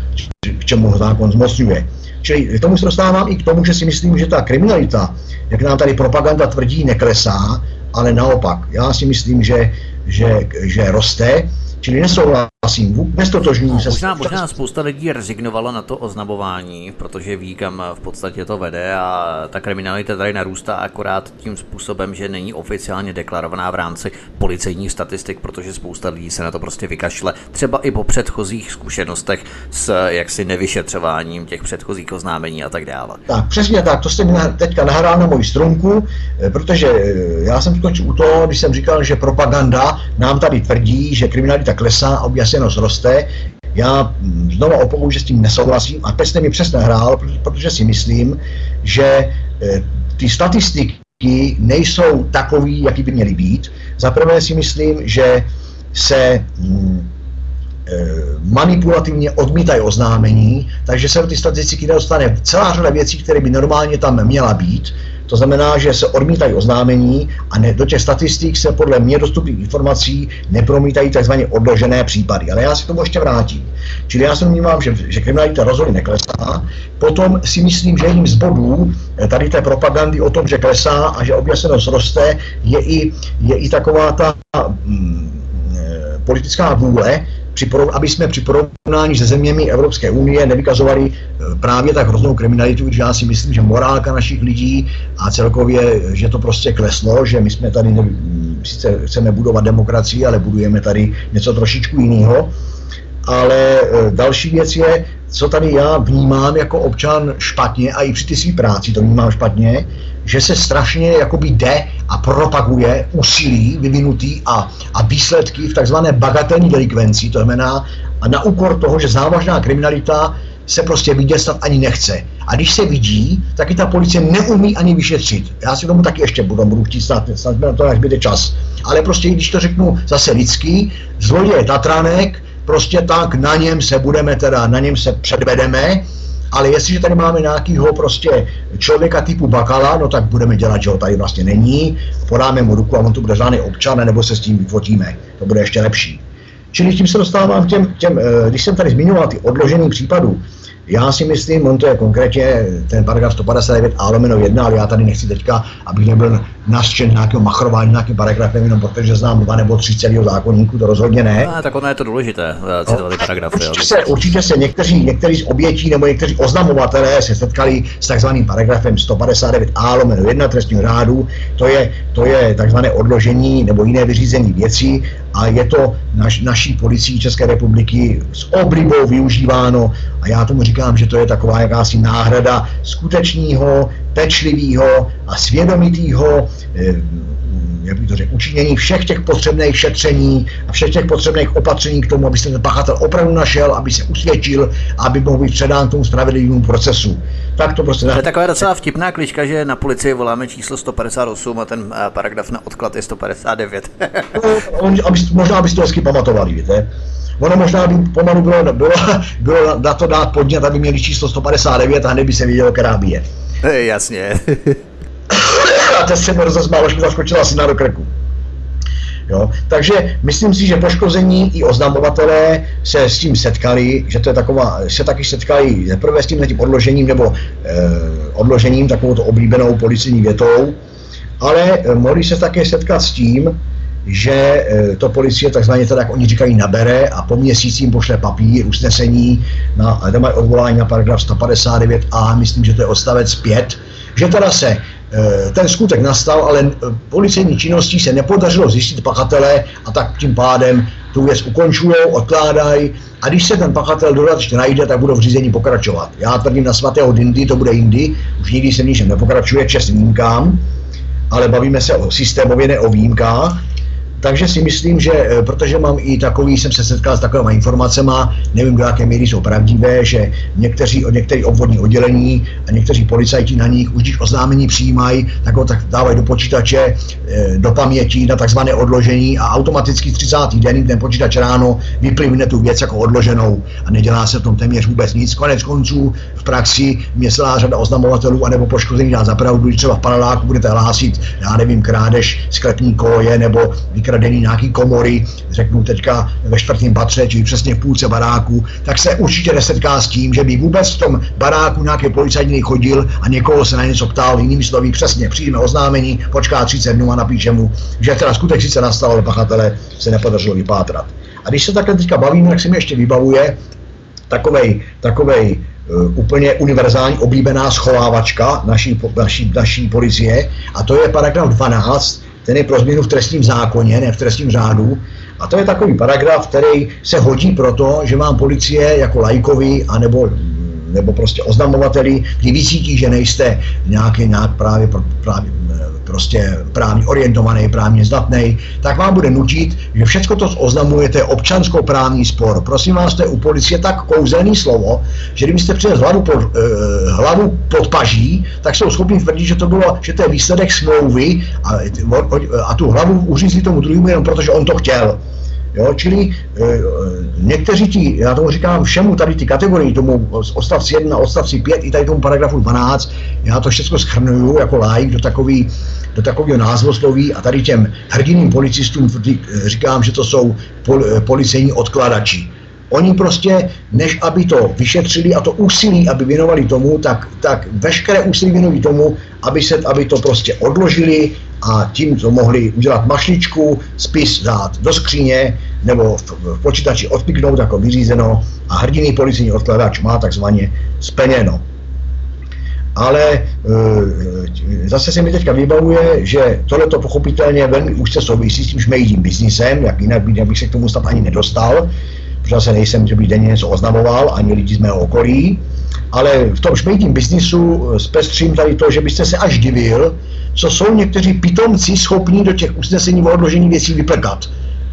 B: k čemu zákon zmocňuje. Čili k tomu se dostávám i k tomu, že si myslím, že ta kriminalita, jak nám tady propaganda tvrdí, neklesá, ale naopak. Já si myslím, že že, že roste, čili nesouhlasím, nestotožňuji se.
A: Možná, možná spousta lidí rezignovala na to oznamování, protože ví, kam v podstatě to vede a ta kriminalita tady narůstá akorát tím způsobem, že není oficiálně deklarovaná v rámci policejních statistik, protože spousta lidí se na to prostě vykašle, třeba i po předchozích zkušenostech s jaksi nevyšetřováním těch předchozích oznámení a tak dále.
B: Tak, přesně tak, to jste mi teďka nahrál na moji strunku, eh, protože eh, já jsem skočil u toho, když jsem říkal, že propaganda nám tady tvrdí, že kriminalita klesá a objasněnost roste. Já znovu opakuju, že s tím nesouhlasím a teď jste mi přesně hrál, protože si myslím, že eh, ty statistiky nejsou takový, jaký by měly být. Za prvé si myslím, že se mm, eh, manipulativně odmítají oznámení, takže se do ty statistiky nedostane celá řada věcí, které by normálně tam měla být. To znamená, že se odmítají oznámení a ne, do těch statistik se podle mě dostupných informací nepromítají tzv. odložené případy. Ale já si k tomu ještě vrátím. Čili já se domnívám, že, že kriminalita rozhodně neklesá. Potom si myslím, že jedním z bodů eh, tady té propagandy o tom, že klesá a že objasněnost roste, je i, je i taková ta mm, politická vůle aby jsme při porovnání se zeměmi Evropské unie nevykazovali eh, právě tak hroznou kriminalitu, že já si myslím, že morálka našich lidí a celkově, že to prostě kleslo, že my jsme tady, sice chceme budovat demokracii, ale budujeme tady něco trošičku jiného. Ale eh, další věc je, co tady já vnímám jako občan špatně a i při ty své práci to vnímám špatně, že se strašně jakoby jde a propaguje úsilí vyvinutý a, a výsledky v takzvané bagatelní delikvenci, to znamená na úkor toho, že závažná kriminalita se prostě vidět snad ani nechce. A když se vidí, tak i ta policie neumí ani vyšetřit. Já si tomu taky ještě budu, budu chtít snad, snad na to až bude čas. Ale prostě, když to řeknu zase lidský, zloděj Tatranek, prostě tak na něm se budeme teda, na něm se předvedeme, ale jestliže tady máme nějakého prostě člověka typu Bakala, no tak budeme dělat, že ho tady vlastně není, podáme mu ruku a on tu bude žádný občan, nebo se s tím vyfotíme. To bude ještě lepší. Čili tím se dostávám k těm, těm, eh, když jsem tady zmiňoval ty odložený případů, já si myslím, on to je konkrétně ten paragraf 159 a lomeno 1, ale já tady nechci teďka, abych nebyl nařčen nějakého machrování nějakým paragrafem, jenom protože znám dva nebo tři celého zákonníku, to rozhodně ne.
A: A, tak ono je to důležité, eh, citovat ty paragrafy.
B: Určitě se, určitě se někteří, někteří z obětí nebo někteří oznamovatelé se setkali s takzvaným paragrafem 159a lomeno 1 trestního řádu, to je, to je takzvané odložení nebo jiné vyřízení věcí a je to naš, naší policií České republiky s oblibou využíváno a já tomu říkám, že to je taková jakási náhrada skutečného, pečlivého a svědomitého eh, jak bych to řekl, učinění všech těch potřebných šetření a všech těch potřebných opatření k tomu, aby se ten pachatel opravdu našel, aby se usvědčil, aby mohl být předán tomu spravedlivému procesu. Tak to prostě...
A: To je taková docela vtipná klička, že na policii voláme číslo 158 a ten eh, paragraf na odklad je 159.
B: no, aby, možná byste to hezky pamatovali, víte. Ono možná by pomalu bylo, bylo, bylo na to dát podnět, aby měli číslo 159 a hned by se vidělo, která bije.
A: Jasně.
B: a ten se mi rozesmál, až mi zaskočila syna do krku. Jo? Takže myslím si, že poškození i oznamovatelé se s tím setkali, že to je taková, se taky setkali zaprvé s tím, tím odložením nebo eh, odložením, takovou to oblíbenou policijní větou, ale eh, mohli se také setkat s tím, že eh, to policie takzvaně teda, jak oni říkají, nabere a po měsíci jim pošle papír, usnesení, na, tam mají odvolání na paragraf 159a, myslím, že to je odstavec 5, že teda se Eh, ten skutek nastal, ale eh, policejní činností se nepodařilo zjistit pachatele a tak tím pádem tu věc ukončují, odkládají a když se ten pachatel dodatečně najde, tak budou v řízení pokračovat. Já tvrdím na svatého Dindy, to bude jindy, už nikdy se ničem nepokračuje, čest výjimkám, ale bavíme se o systémově, ne o výjimkách takže si myslím, že eh, protože mám i takový, jsem se setkal s takovými informacemi, nevím, do jaké míry jsou pravdivé, že někteří, některé obvodní oddělení a někteří policajti na nich už když oznámení přijímají, tak ho tak dávají do počítače, eh, do paměti na takzvané odložení a automaticky 30. den ten počítač ráno vyplivne tu věc jako odloženou a nedělá se v tom téměř vůbec nic. Konec konců v praxi mě celá řada oznamovatelů anebo poškození dá zapravdu, když třeba v paneláku budete hlásit, já nevím, krádež sklepní koje nebo vykradení nějaký komory, řeknu teďka ve čtvrtém patře, či přesně v půlce baráku, tak se určitě nesetká s tím, že by vůbec v tom baráku nějaký policajt chodil a někoho se na něco ptal, jinými slovy přesně přijme oznámení, počká 30 dnů a napíše mu, že teda skutek sice nastal, ale pachatele se nepodařilo vypátrat. A když se takhle teďka bavíme, tak se mi ještě vybavuje takovej, takovej uh, úplně univerzální oblíbená schovávačka naší, naší, naší policie a to je paragraf 12 ten je pro změnu v trestním zákoně, ne v trestním řádu. A to je takový paragraf, který se hodí proto, že vám policie jako lajkovi anebo nebo prostě oznamovateli, kdy vycítí, že nejste nějaký nějak právě, právě prostě právně orientovaný, právně zdatný, tak vám bude nutit, že všechno to oznamujete občanskoprávní spor. Prosím vás, to je u policie tak kouzelný slovo, že kdybyste přes hlavu pod, eh, hlavu pod paží, tak jsou schopni tvrdit, že to bylo, že to je výsledek smlouvy a, a tu hlavu uřízli tomu druhému jenom protože on to chtěl. Jo, čili e, někteří ti, já tomu říkám všemu tady ty kategorii, tomu odstavci 1, odstavci 5 i tady tomu paragrafu 12, já to všechno schrnuju jako like do takový, do takového názvosloví a tady těm hrdinným policistům eh, říkám, že to jsou pol, eh, policejní odkladači. Oni prostě, než aby to vyšetřili a to úsilí, aby věnovali tomu, tak, tak veškeré úsilí věnují tomu, aby, se, aby to prostě odložili a tím to mohli udělat mašličku, spis dát do skříně nebo v, v počítači odpiknout jako vyřízeno a hrdiný policijní odkladač má takzvaně splněno ale e, zase se mi teďka vybavuje, že tohle to pochopitelně velmi úzce souvisí s tím šmejdím biznisem, jak jinak by, bych se k tomu snad ani nedostal, protože zase nejsem, že bych denně něco oznamoval, ani lidi z mého okolí, ale v tom šmejdím biznisu zpestřím tady to, že byste se až divil, co jsou někteří pitomci schopní do těch usnesení o odložení věcí vyplkat.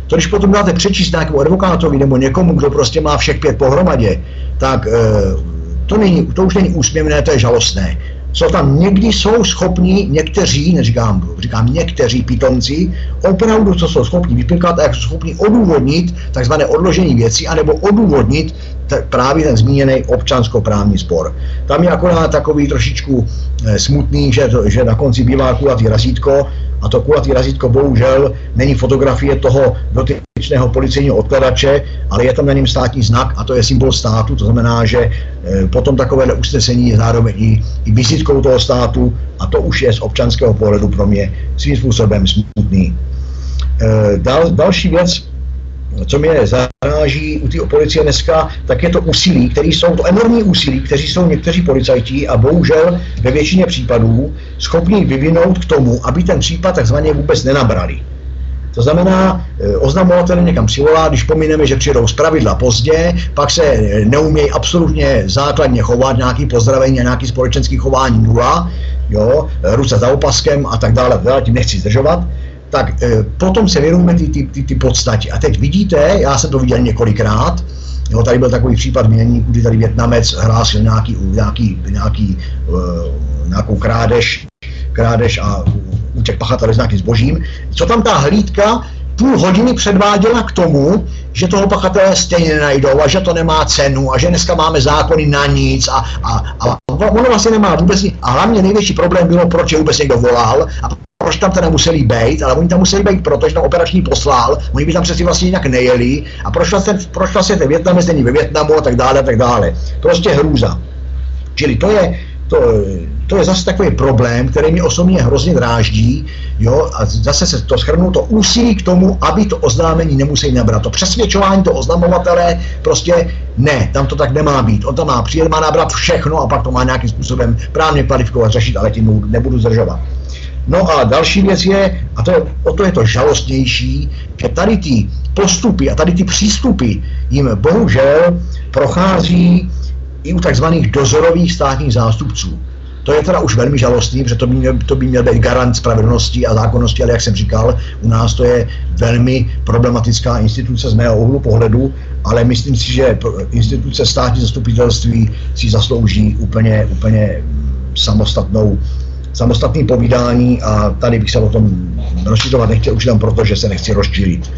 B: To když potom dáte přečíst nějakému advokátovi nebo někomu, kdo prostě má všech pět pohromadě, tak e, to, není, to už není úsměvné, to je žalostné. Co tam někdy jsou schopni někteří, neříkám, říkám někteří pitomci, opravdu co jsou schopni vypěkat a jak jsou schopni odůvodnit takzvané odložení věcí, anebo odůvodnit t- právě ten zmíněný občanskoprávní spor. Tam je akorát takový trošičku e, smutný, že, to, že na konci bývá kulatý razítko a to kulatý razítko bohužel není fotografie toho, obyčejného policejního odkladače, ale je tam na něm státní znak a to je symbol státu, to znamená, že eh, potom takovéhle usnesení je zároveň i, i vizitkou toho státu a to už je z občanského pohledu pro mě svým způsobem smutný. Eh, dal, další věc, co mě zaráží u té policie dneska, tak je to úsilí, který jsou, to enormní úsilí, kteří jsou někteří policajti a bohužel ve většině případů schopní vyvinout k tomu, aby ten případ takzvaně vůbec nenabrali. To znamená, eh, oznamovatel někam přivolá, když pomineme, že přijdou z pravidla pozdě, pak se eh, neumějí absolutně základně chovat, nějaký pozdravení a nějaký společenský chování nula, jo, ruce za opaskem a tak dále, dále tím nechci zdržovat, tak e, potom se věnujeme ty, ty, ty, ty podstatě. A teď vidíte, já jsem to viděl několikrát, Jo, tady byl takový případ mění, kdy tady Větnamec hlásil nějaký, nějaký, nějaký, uh, nějakou krádež, krádež a útěk pachatele s nějakým zbožím. Co tam ta hlídka půl hodiny předváděla k tomu, že toho pachatele stejně nenajdou a že to nemá cenu a že dneska máme zákony na nic a, a, a ono vlastně nemá vůbec nic. A hlavně největší problém bylo, proč je vůbec někdo volal a proč tam teda museli být, ale oni tam museli být, protože tam operační poslal, oni by tam přeci vlastně jinak nejeli a proč vlastně, proč vlastně ten Větnam není ve Větnamu a tak dále a tak dále. Prostě hrůza. Čili to je, to, to je zase takový problém, který mě osobně hrozně dráždí, jo, a zase se to schrnu, to úsilí k tomu, aby to oznámení nemuseli nabrat. To přesvědčování to oznamovatele, prostě ne, tam to tak nemá být. On tam má přijet, má nabrat všechno a pak to má nějakým způsobem právně kvalifikovat, řešit, ale tím nebudu zdržovat. No a další věc je, a to je, o to je to žalostnější, že tady ty postupy a tady ty přístupy jim bohužel prochází i u takzvaných dozorových státních zástupců. To je teda už velmi žalostný, protože to by, měl, to by měl být garant spravedlnosti a zákonnosti, ale jak jsem říkal, u nás to je velmi problematická instituce z mého úhlu pohledu, ale myslím si, že instituce státní zastupitelství si zaslouží úplně, úplně samostatnou samostatný povídání a tady bych se o tom rozšířovat nechtěl už jenom proto, že se nechci rozčílit.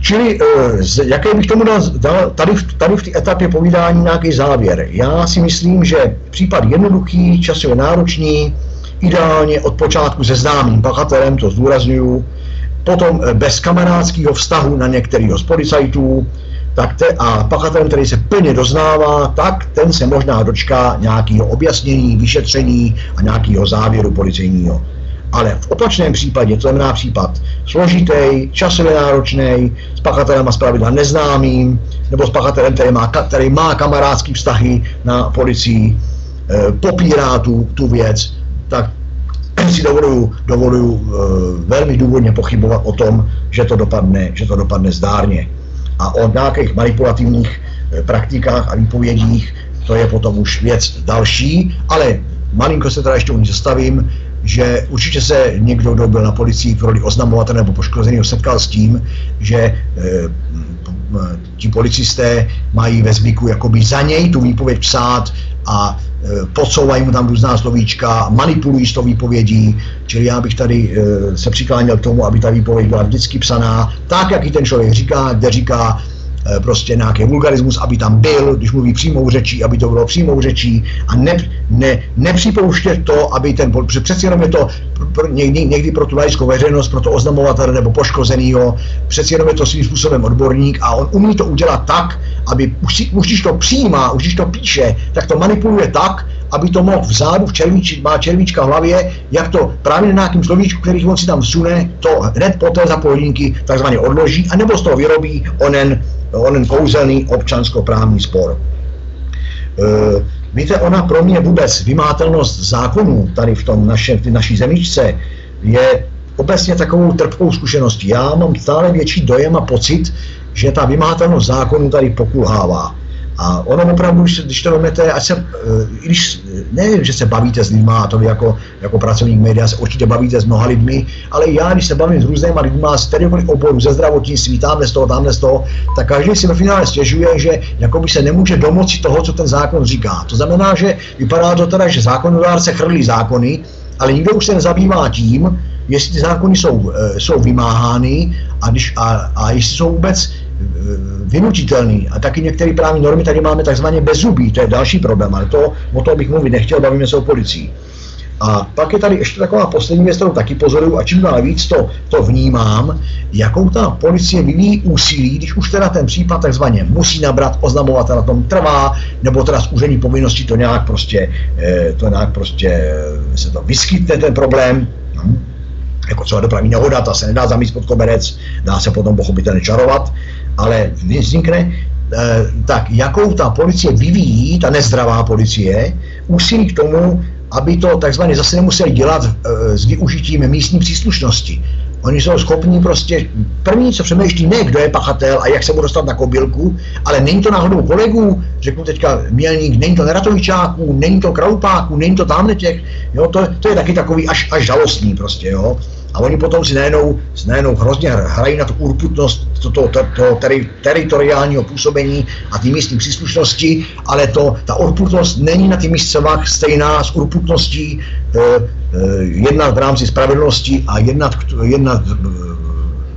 B: Čili eh, jaké bych tomu dal, dal tady, tady v té etapě povídání nějaký závěr? Já si myslím, že případ jednoduchý, časově náročný, ideálně od počátku se známým pachatelem, to zdůraznuju, potom eh, bez kamarádského vztahu na některého z policajtů, tak te, a pachatel, který se plně doznává, tak ten se možná dočká nějakého objasnění, vyšetření a nějakého závěru policejního. Ale v opačném případě, to znamená případ složitý, časově náročný, s pachatelem a zpravidla neznámým, nebo s pachatelem, který má, který má kamarádský vztahy na policii, e, popírá tu, tu věc, tak si dovoluju, dovoluju e, velmi důvodně pochybovat o tom, že to dopadne, že to dopadne zdárně a o nějakých manipulativních eh, praktikách a výpovědích, to je potom už věc další, ale malinko se teda ještě u ní zastavím, že určitě se někdo, kdo byl na policii v roli oznamovatele nebo poškozeného, setkal s tím, že e, ti policisté mají ve zvyku jakoby za něj tu výpověď psát a e, podsouvají mu tam různá slovíčka, manipulují s tou výpovědí, čili já bych tady se přikláněl k tomu, aby ta výpověď byla vždycky psaná tak, jak ji ten člověk říká, kde říká, Eh, prostě nějaký vulgarismus, aby tam byl, když mluví přímou řečí, aby to bylo přímou řečí. A ne, ne, nepřipouštět to, aby ten, přeci jenom je to pro, někdy, někdy pro tu laickou veřejnost, pro to oznamovatele nebo poškozenýho, přeci jenom je to svým způsobem odborník a on umí to udělat tak, aby už, už když to přijímá, už když to píše, tak to manipuluje tak, aby to mohl vzadu v červíči, má červíčka v hlavě, jak to právě na nějakým slovíčku, který on si tam vsune, to hned poté za podmínky takzvaně odloží, anebo z toho vyrobí onen onen kouzelný občanskoprávní spor. E, víte, ona pro mě vůbec vymátelnost zákonů tady v tom naše, v naší zemičce je obecně takovou trpkou zkušeností. Já mám stále větší dojem a pocit, že ta vymátelnost zákonů tady pokulhává. A ono opravdu, když to vezmete, ať se, eh, když, ne, že se bavíte s lidmi, a to vy jako, jako pracovník média se určitě bavíte s mnoha lidmi, ale já, když se bavím s různýma lidmi z kterýkoliv oboru, ze zdravotnictví, tamhle z toho, tamhle z toho, tak každý si ve finále stěžuje, že jakoby se nemůže domoci toho, co ten zákon říká. To znamená, že vypadá to teda, že zákonodárce chrlí zákony, ale nikdo už se nezabývá tím, jestli ty zákony jsou, eh, jsou vymáhány a, když, a, a jestli jsou vůbec vynutitelný. A taky některé právní normy tady máme takzvaně bezzubí, to je další problém, ale to, o tom bych mluvit nechtěl, bavíme se o policii. A pak je tady ještě taková poslední věc, kterou taky pozoruju a čím dál víc to, to vnímám, jakou ta policie vyvíjí úsilí, když už teda ten případ takzvaně musí nabrat, oznamovatel na tom trvá, nebo teda z úřední povinnosti to nějak prostě, eh, to nějak prostě eh, se to vyskytne ten problém, hm? jako třeba dopravní nehoda, ta se nedá zamít pod koberec, dá se potom pochopitelně čarovat, ale vznikne, eh, tak jakou ta policie vyvíjí, ta nezdravá policie, úsilí k tomu, aby to takzvaně zase nemuseli dělat e, s využitím místní příslušnosti. Oni jsou schopni prostě, první, co přemýšlí, ne kdo je pachatel a jak se bude dostat na kobylku, ale není to náhodou kolegů, řeknu teďka mělník, není to neratovičáků, není to kraupáků, není to tamhle těch, jo, to, to je taky takový až, až žalostný prostě, jo. A oni potom si najednou, najednou hrozně hrají na tu urputnost to, to, to, to teri, teritoriálního působení a ty místní příslušnosti, ale to, ta urputnost není na těch místcevách stejná s urputností e, e, jednat v rámci spravedlnosti a jednat, jednat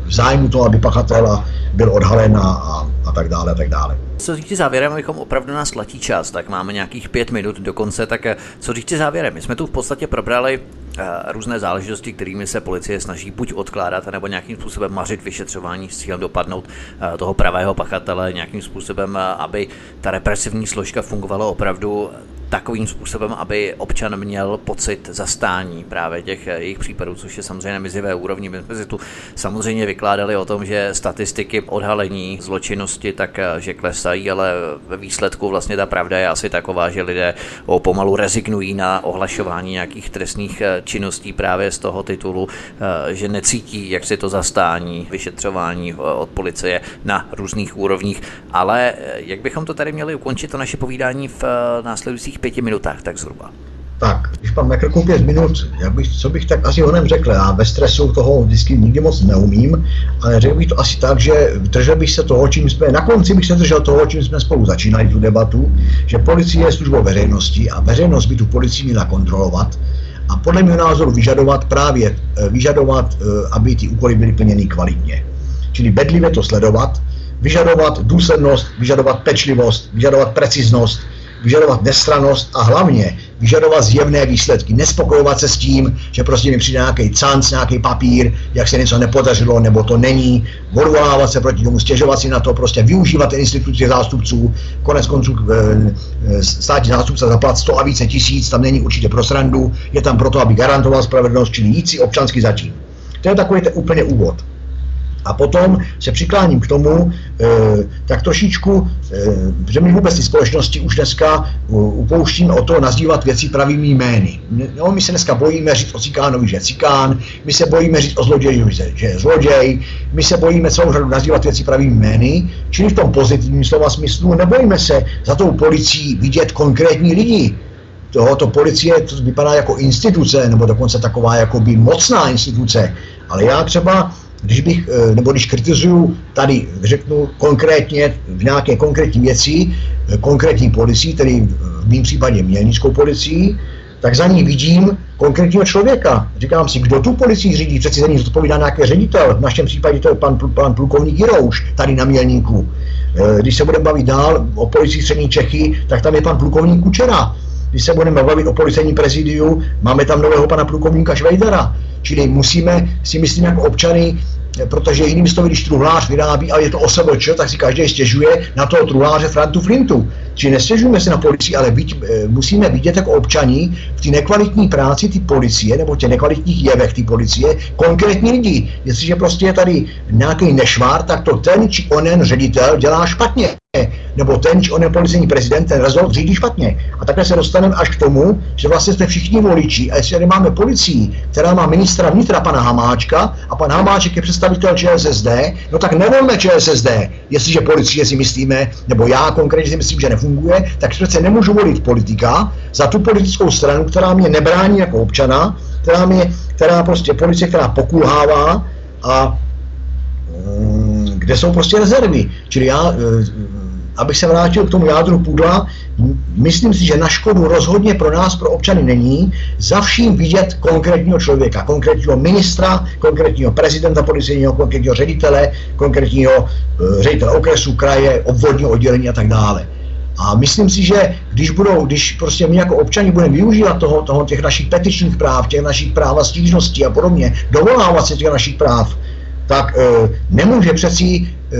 B: v zájmu toho, aby pachatel byl odhalen a, a tak dále, a tak dále.
A: Co říct závěrem, abychom opravdu nás tlačí čas, tak máme nějakých pět minut do konce, tak eh, co říct závěrem? My jsme tu v podstatě probrali uh, různé záležitosti, kterými se policie snaží buď odkládat, nebo nějakým způsobem mařit vyšetřování s cílem dopadnout uh, toho pravého pachatele, nějakým způsobem, aby ta represivní složka fungovala opravdu takovým způsobem, aby občan měl pocit zastání právě těch eh, jejich případů, což je samozřejmě mizivé úrovni. My jsme si tu samozřejmě vykládali o tom, že statistiky odhalení zločinnosti tak eh, že klesají, ale ve výsledku vlastně ta pravda je asi taková, že lidé pomalu rezignují na ohlašování nějakých trestných eh, činností právě z toho titulu, že necítí, jak si to zastání, vyšetřování od policie na různých úrovních. Ale jak bychom to tady měli ukončit to naše povídání v následujících pěti minutách, tak zhruba.
B: Tak, když pan Mekr pět minut, jak bych, co bych tak asi honem řekl, já ve stresu toho vždycky nikdy moc neumím, ale řekl bych to asi tak, že držel bych se toho, čím jsme, na konci bych se držel toho, čím jsme spolu začínali tu debatu, že policie je službou veřejnosti a veřejnost by tu policii měla kontrolovat a podle mého názoru vyžadovat právě, eh, vyžadovat, eh, aby ty úkoly byly plněny kvalitně. Čili bedlivě to sledovat, vyžadovat důslednost, vyžadovat pečlivost, vyžadovat preciznost, vyžadovat nestranost a hlavně vyžadovat zjevné výsledky. Nespokojovat se s tím, že prostě mi přijde nějaký canc, nějaký papír, jak se něco nepodařilo, nebo to není, odvolávat se proti tomu, stěžovat si na to, prostě využívat ten instituci zástupců, konec konců eh, eh, státní zástupce zaplat 100 a více tisíc, tam není určitě pro srandu, je tam proto, aby garantoval spravedlnost, čili jít si občansky zatím. To je takový ten úplně úvod. A potom se přikláním k tomu, e, tak trošičku, e, že my vůbec ty společnosti už dneska upouštíme o to nazývat věci pravými jmény. No, my se dneska bojíme říct o cikánovi, že je cikán, my se bojíme říct o zloději, že je zloděj, my se bojíme celou řadu nazývat věci pravými jmény, čili v tom pozitivním slova smyslu nebojíme se za tou policií vidět konkrétní lidi, tohoto policie to vypadá jako instituce, nebo dokonce taková jako by mocná instituce. Ale já třeba když bych, eh, nebo když kritizuju tady, řeknu konkrétně v nějaké konkrétní věci, eh, konkrétní policii, tedy v mém případě mělnickou policii, tak za ní vidím konkrétního člověka. Říkám si, kdo tu policii řídí, přeci za ní zodpovídá nějaký ředitel. V našem případě to je pan, pan plukovník Jirouš, tady na Mělníku. Eh, když se budeme bavit dál o policii Střední Čechy, tak tam je pan plukovník Kučera. Když se budeme bavit o policejním prezidiu, máme tam nového pana plukovníka Švejdera. Čili musíme si myslím jako občany protože jiným slovy, když truhlář vyrábí a je to OSVČ, tak si každý stěžuje na toho truhláře Frantu Flintu. Či nestěžujeme se na policii, ale být, e, musíme vidět jako občaní v té nekvalitní práci ty policie nebo těch nekvalitních jevech ty policie konkrétní lidi. Jestliže prostě je tady nějaký nešvár, tak to ten či onen ředitel dělá špatně nebo ten či onen policejní prezident ten rezort řídí špatně. A takhle se dostaneme až k tomu, že vlastně jsme všichni voliči a jestli tady máme policii, která má ministra vnitra pana Hamáčka a pan Hamáček je představitel ČSSD, no tak nevolme ČSSD, jestliže policie si myslíme, nebo já konkrétně si myslím, že nefunguje, tak přece nemůžu volit politika za tu politickou stranu, která mě nebrání jako občana, která, mě, která prostě policie, která pokulhává a mm, kde jsou prostě rezervy. Čili já e, abych se vrátil k tomu jádru půdla, myslím si, že na škodu rozhodně pro nás, pro občany není, za vším vidět konkrétního člověka, konkrétního ministra, konkrétního prezidenta policejního, konkrétního ředitele, konkrétního uh, ředitele okresu, kraje, obvodního oddělení a tak dále. A myslím si, že když budou, když prostě my jako občani budeme využívat toho, toho těch našich petičních práv, těch našich práv a stížností a podobně, dovolávat se těch našich práv, tak e, nemůže přeci e,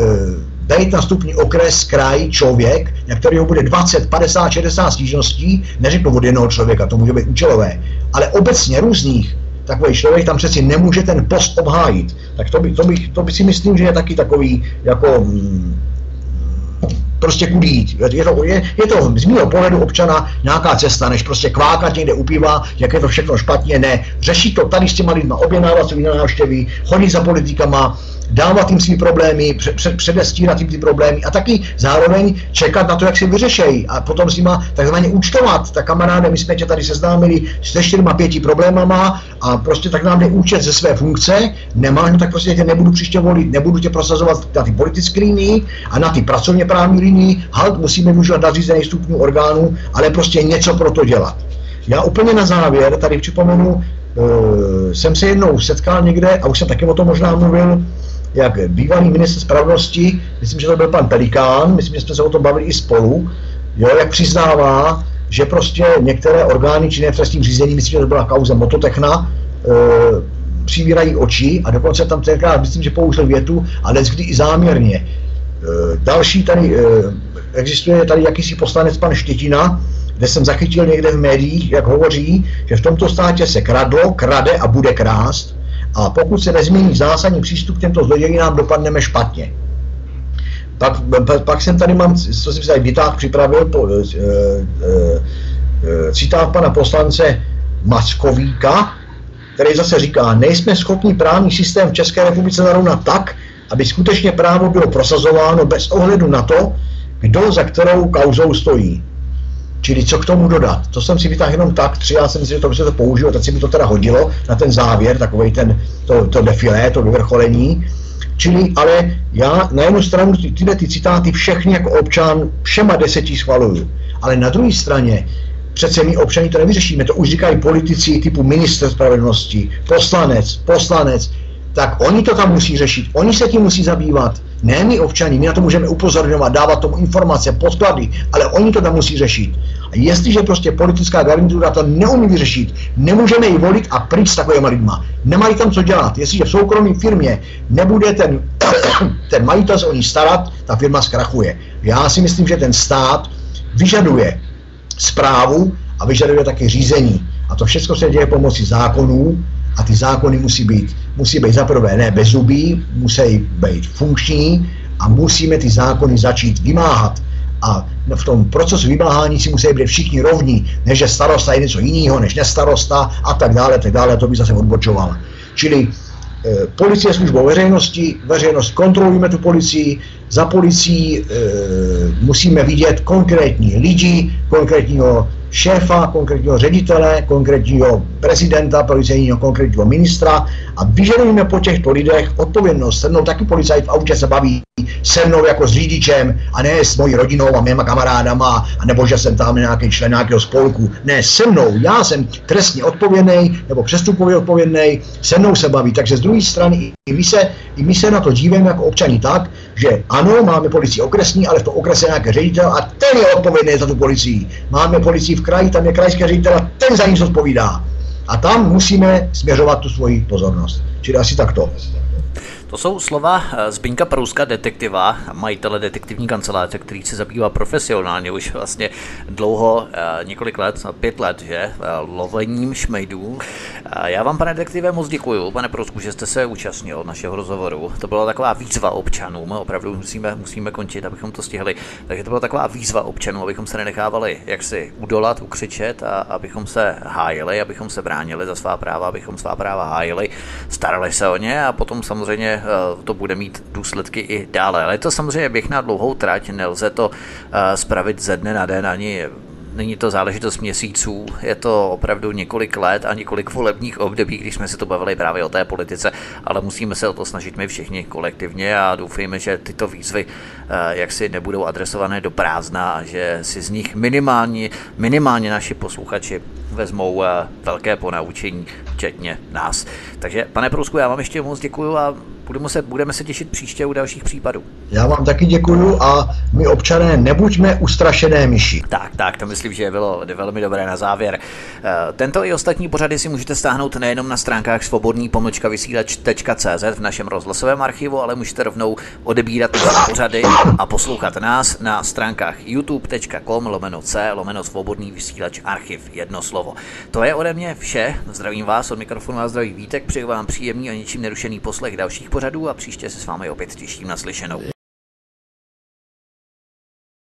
B: být na stupni okres, kraj, člověk, na kterého bude 20, 50, 60 stížností, neřeknu od jednoho člověka, to může být účelové, ale obecně různých, takový člověk tam přeci nemůže ten post obhájit. Tak to by, to bych, to by si myslím, že je taky takový, jako, mm, prostě kudít. Je to, je, je to z mého pohledu občana nějaká cesta, než prostě kvákat někde u piva, jak je to všechno špatně, ne. Řešit to tady s těma lidma, objednávat si návštěvy, chodit za politikama, dávat jim svý problémy, před, předestírat jim ty problémy a taky zároveň čekat na to, jak si vyřešejí a potom s nima takzvaně účtovat. Tak kamaráde, my jsme tě tady seznámili s čtyřma pěti problémama a prostě tak nám jde účet ze své funkce, nemáš, no tak prostě tě nebudu příště volit, nebudu tě prosazovat na ty politické linii a na ty pracovně právní linii, halt, musíme využívat nadřízených stupňů orgánů, ale prostě něco pro to dělat. Já úplně na závěr tady připomenu, uh, jsem se jednou setkal někde, a už jsem taky o tom možná mluvil, jak bývalý minister spravedlnosti, myslím, že to byl pan Pelikán, myslím, že jsme se o tom bavili i spolu, jo, jak přiznává, že prostě některé orgány činné v trestním řízení, myslím, že to byla kauza Mototechna, e, přivírají oči a dokonce tam tenkrát, myslím, že použil větu, ale kdy i záměrně. E, další tady, e, existuje tady jakýsi poslanec pan Štětina, kde jsem zachytil někde v médiích, jak hovoří, že v tomto státě se kradlo, krade a bude krást, a pokud se nezmění zásadní přístup k těmto zlodějinám, dopadneme špatně. Pak, pak jsem tady mám, co jsem si tady vytáhl, připravil po, e, e, citát pana poslance Mackovíka, který zase říká, nejsme schopni právní systém v České republice narovnat tak, aby skutečně právo bylo prosazováno bez ohledu na to, kdo za kterou kauzou stojí. Čili co k tomu dodat? To jsem si vytáhl jenom tak, tři, já jsem si, že to by se to použilo, teď si mi to teda hodilo na ten závěr, takový ten, to, to defilé, to vyvrcholení. Čili, ale já na jednu stranu ty, tyhle ty citáty všechny jako občan všema deseti schvaluju. Ale na druhé straně přece my občani to nevyřešíme, to už říkají politici typu minister spravedlnosti, poslanec, poslanec, tak oni to tam musí řešit, oni se tím musí zabývat. Ne my občani, my na to můžeme upozorňovat, dávat tomu informace, podklady, ale oni to tam musí řešit. A jestliže prostě politická garnitura to neumí vyřešit, nemůžeme ji volit a pryč s takovými lidma. Nemají tam co dělat. Jestliže v soukromé firmě nebude ten, ten majitel se o ní starat, ta firma zkrachuje. Já si myslím, že ten stát vyžaduje zprávu a vyžaduje také řízení. A to všechno se děje pomocí zákonů, a ty zákony musí být, musí být zaprvé ne bezubí, musí být funkční a musíme ty zákony začít vymáhat. A v tom procesu vymáhání si musí být všichni rovní, než že starosta je něco jiného, než nestarosta a tak dále, tak dále, to by zase odbočoval. Čili e, policie službou veřejnosti, veřejnost kontrolujeme tu policii, za policií e, musíme vidět konkrétní lidi, konkrétního šéfa, konkrétního ředitele, konkrétního prezidenta, policejního, konkrétního ministra a vyžadujeme po těchto lidech odpovědnost. Se mnou taky policajt v autě se baví se mnou jako s řidičem a ne s mojí rodinou a měma kamarádama, a nebo že jsem tam nějaký člen nějakého spolku. Ne, se mnou, já jsem trestně odpovědný nebo přestupově odpovědný, se mnou se baví. Takže z druhé strany i my se, i my se na to díváme jako občani tak, že ano, máme policii okresní, ale v tom okrese nějaký ředitel a ten je odpovědný za tu policii. Máme policii v kraji, tam je krajský ředitel a ten za nic odpovídá. A tam musíme směřovat tu svoji pozornost. Čili asi takto.
A: To jsou slova eh, Zbyňka Prouska, detektiva, majitele detektivní kanceláře, který se zabývá profesionálně už vlastně dlouho, eh, několik let, pět let, že, eh, lovením šmejdů. Já vám, pane detektive, moc děkuji, pane Prousku, že jste se účastnil našeho rozhovoru. To byla taková výzva občanům, opravdu musíme, musíme končit, abychom to stihli. Takže to byla taková výzva občanů, abychom se nenechávali jaksi udolat, ukřičet a abychom se hájili, abychom se bránili za svá práva, abychom svá práva hájili, starali se o ně a potom samozřejmě Eh, to bude mít důsledky i dále. Ale je to samozřejmě běh na dlouhou trať, nelze to eh, spravit ze dne na den ani Není to záležitost měsíců, je to opravdu několik let a několik volebních období, když jsme se to bavili právě o té politice, ale musíme se o to snažit my všichni kolektivně a doufejme, že tyto výzvy eh, jaksi nebudou adresované do prázdna a že si z nich minimálně, minimálně naši posluchači vezmou velké ponaučení, včetně nás. Takže pane Prusku, já vám ještě moc děkuji a budeme se, budeme se těšit příště u dalších případů.
B: Já vám taky děkuju a my občané nebuďme ustrašené myši.
A: Tak, tak, to myslím, že bylo velmi dobré na závěr. Eh, tento i ostatní pořady si můžete stáhnout nejenom na stránkách svobodný pomlčka vysílač.cz v našem rozhlasovém archivu, ale můžete rovnou odebírat pořady a poslouchat nás na stránkách youtube.com lomeno c lomeno svobodný vysílač archiv, jedno slovo. To je ode mě vše, zdravím vás, od mikrofonu a zdraví Vítek, přeju vám příjemný a ničím nerušený poslech dalších pořadů a příště se s vámi opět těším na slyšenou.